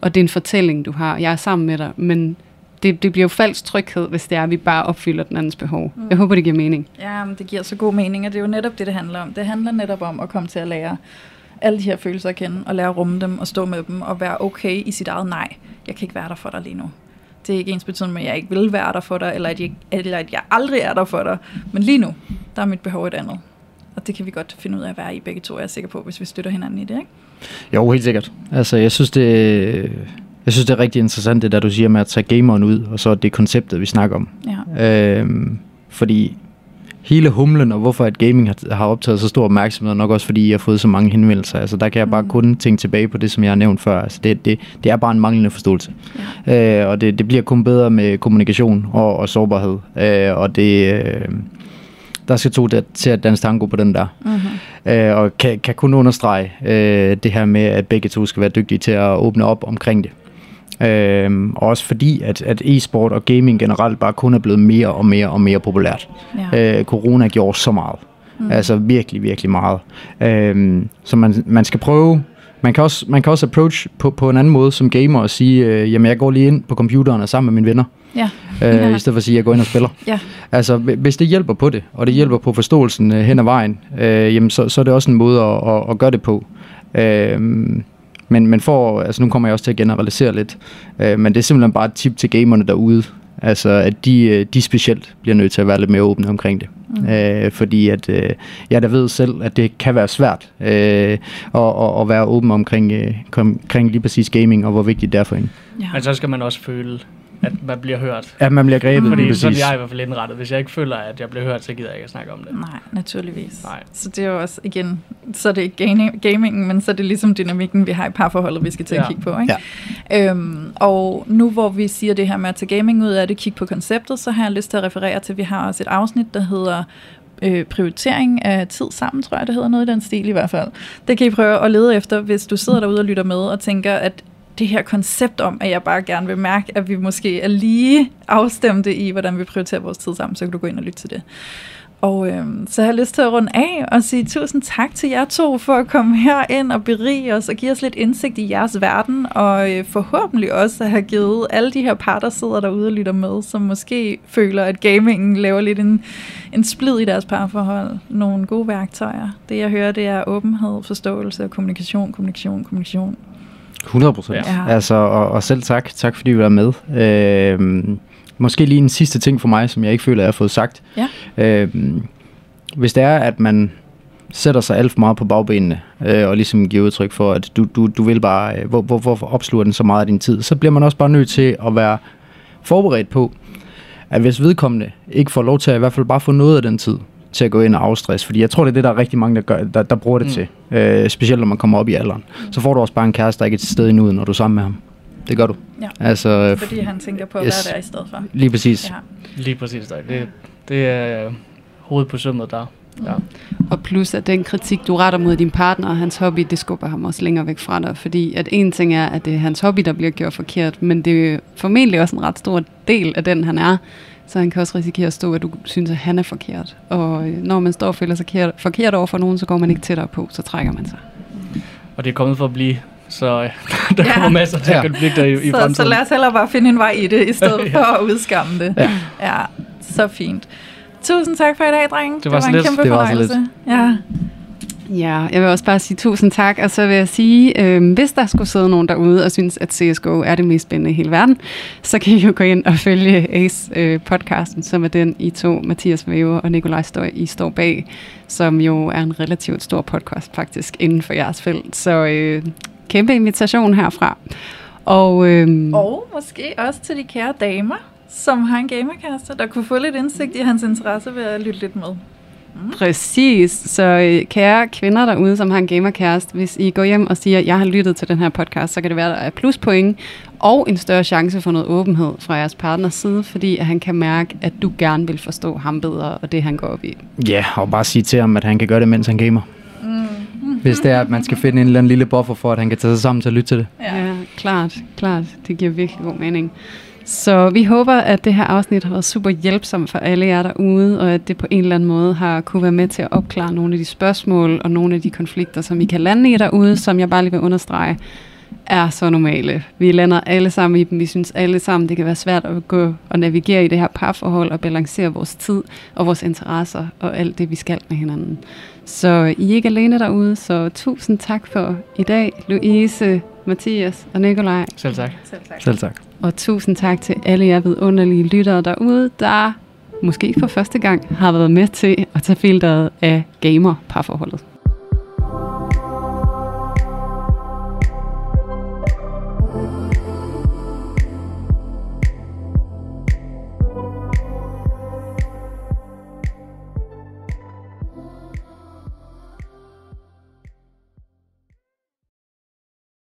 Og det er en fortælling, du har. Jeg er sammen med dig, men det, det bliver jo falsk tryghed, hvis det er, at vi bare opfylder den andens behov. Mm. Jeg håber, det giver mening. Ja, men det giver så god mening, og det er jo netop det, det handler om. Det handler netop om at komme til at lære alle de her følelser at kende, og lære at rumme dem, og stå med dem, og være okay i sit eget nej. Jeg kan ikke være der for dig lige nu. Det er ikke ens betydende med, at jeg ikke vil være der for dig, eller at, jeg, eller at jeg aldrig er der for dig. Men lige nu, der er mit behov et andet. Og det kan vi godt finde ud af at være i begge to, jeg er sikker på, hvis vi støtter hinanden i det, ikke? Jo, helt sikkert. Altså, jeg synes, det, jeg synes, det er rigtig interessant, det der du siger med at tage gameren ud, og så det konceptet, vi snakker om. Ja. Øhm, fordi hele humlen, og hvorfor at gaming har, har optaget så stor opmærksomhed, nok også fordi jeg har fået så mange henvendelser. Altså der kan jeg bare Mm. kun tænke tilbage på det, som jeg har nævnt før. Altså det, det, det er bare en manglende forståelse. ja. Øh, og det, det bliver kun bedre med kommunikation og, og sårbarhed. Øh, og det... Øh, der skal to der, til at danse tango på den der. Mm-hmm. Øh, og kan, kan kun understrege øh, det her med, at begge to skal være dygtige til at åbne op omkring det. Øh, og også fordi, at, at e-sport og gaming generelt bare kun er blevet mere og mere og mere populært. Ja. Øh, corona gjorde så meget. Mm. Altså virkelig, virkelig meget. Øh, så man, man skal prøve... Man kan, også, man kan også approach på, på en anden måde som gamer og sige, øh, jamen jeg går lige ind på computeren og sammen med mine venner, ja. øh, Ja. i stedet for at sige, at jeg går ind og spiller. Ja. Altså, hvi- hvis det hjælper på det, og det hjælper på forståelsen øh, hen ad vejen, øh, jamen, så, så er det også en måde at, at, at gøre det på. Øh, men, men for, altså nu kommer jeg også til at generalisere lidt, øh, men det er simpelthen bare et tip til gamerne derude, altså at de, øh, de specielt bliver nødt til at være lidt mere åbne omkring det. Mm. Øh, fordi at øh, jeg da ved selv, at det kan være svært øh, at, at, at være åben omkring, øh, omkring lige præcis gaming, og hvor vigtigt det er for en. ja. Men så skal man også føle, at man bliver hørt. At man bliver grebet Fordi lige sådan er præcis. jeg i hvert fald indrettet. Hvis jeg ikke føler, at jeg bliver hørt, så gider jeg ikke at snakke om det. Nej, naturligvis. Nej. Så det er jo også, igen, så er det ikke gaming, gamingen, men så er det ligesom dynamikken, vi har i parforholdet, vi skal til at Ja. kigge på. Ikke? Ja. Øhm, og nu hvor vi siger det her med at tage gaming ud af det, kigge på konceptet, så har jeg lyst til at referere til, at vi har også et afsnit, der hedder øh, prioritering af tid sammen, tror jeg, det hedder noget i den stil i hvert fald. Det kan I prøve at lede efter, hvis du sidder derude og lytter med og tænker, at det her koncept om, at jeg bare gerne vil mærke, at vi måske er lige afstemte i, hvordan vi prioriterer vores tid sammen, så kan du gå ind og lytte til det. Og øh, så har jeg lyst til at runde af og sige tusind tak til jer to for at komme her ind og berige os og give os lidt indsigt i jeres verden, og øh, forhåbentlig også at have givet alle de her par, der sidder derude og lytter med, som måske føler, at gamingen laver lidt en, en splid i deres parforhold, nogle gode værktøjer. Det jeg hører, det er åbenhed, forståelse og kommunikation, kommunikation, kommunikation. 100 procent. Ja. Altså, og, og selv tak. Tak fordi vi var med. Øh, måske lige en sidste ting for mig, som jeg ikke føler, jeg har fået sagt. Ja. Øh, hvis det er, at man sætter sig alt for meget på bagbenene, øh, og ligesom giver udtryk for, at du, du, du vil bare, øh, hvor, hvor, hvorfor opsluger den så meget af din tid, så bliver man også bare nødt til at være forberedt på, at hvis vedkommende ikke får lov til at i hvert fald bare få noget af den tid, til at gå ind og afstress, fordi jeg tror, det er det, der er rigtig mange, der, gør, der, der bruger det Mm. mm. til, øh, specielt når man kommer op i alderen. Så får du også bare en kæreste, der ikke er til stede endnu, når du er sammen med ham. Det gør du. Ja. Altså, øh, Fordi han tænker på at Yes. være der i stedet for. lige præcis. Ja. Lige præcis. Der. Det, det er hovedet på sømmet der. Ja. Og plus at den kritik, du retter mod din partner og hans hobby, det skubber ham også længere væk fra dig. Fordi at en ting er, at det er hans hobby, der bliver gjort forkert, men det er formentlig også en ret stor del af den, han er. Så han kan også risikere at stå, at du synes, at han er forkert. Og øh, når man står og føler sig forkert, forkert over for nogen, så går man ikke tættere på, så trækker man sig. Og det er kommet for at blive Så øh, der Ja. kommer masser til Ja. konflikter i, i Så, fremtiden. så lad os hellere bare finde en vej i det, i stedet Ja. for at udskamme det. Ja. ja så fint. Tusind tak for i dag, drenge. Det var så en lidt. kæmpe Det var fornøjelse. Ja. Ja, jeg vil også bare sige tusind tak, og så vil jeg sige, øh, hvis der skulle sidde nogen derude og synes, at CSGO er det mest spændende i hele verden, så kan I jo gå ind og følge Ace-podcasten, øh, som er den I to, Mathias Væve og Nikolaj står, I står bag, som jo er en relativt stor podcast faktisk inden for jeres felt. Så øh, kæmpe invitation herfra. Og, øh, Og måske også til de kære damer, som har en gamerkaster, der kunne få lidt indsigt i hans interesse ved at lytte lidt med. Præcis. Så øh, kære kvinder derude, som har en gamerkæreste, hvis I går hjem og siger, at jeg har lyttet til den her podcast, så kan det være, at der er pluspoint og en større chance for noget åbenhed fra jeres partners side, fordi at han kan mærke, at du gerne vil forstå ham bedre og det, han går op i. Ja, og bare sige til ham, at han kan gøre det, mens han gamer. Hvis det er, at man skal finde en eller anden lille buffer for, at han kan tage sig sammen til at lytte til det. Ja. Ja, klart, klart. Det giver virkelig god mening. Så vi håber, at det her afsnit har været super hjælpsomt for alle jer derude, og at det på en eller anden måde har kunne være med til at opklare nogle af de spørgsmål og nogle af de konflikter, som I kan lande i derude, som jeg bare lige vil understrege, er så normale. Vi lander alle sammen i dem. Vi synes alle sammen, det kan være svært at gå og navigere i det her parforhold og balancere vores tid og vores interesser og alt det, vi skal med hinanden. Så I er ikke alene derude, så tusind tak for i dag, Louise, Mathias og Nikolaj. Selv tak. Selv tak. Selv tak. Og tusind tak til alle jer vidunderlige lyttere derude, der måske for første gang har været med til at tage filteret af gamer-parforholdet.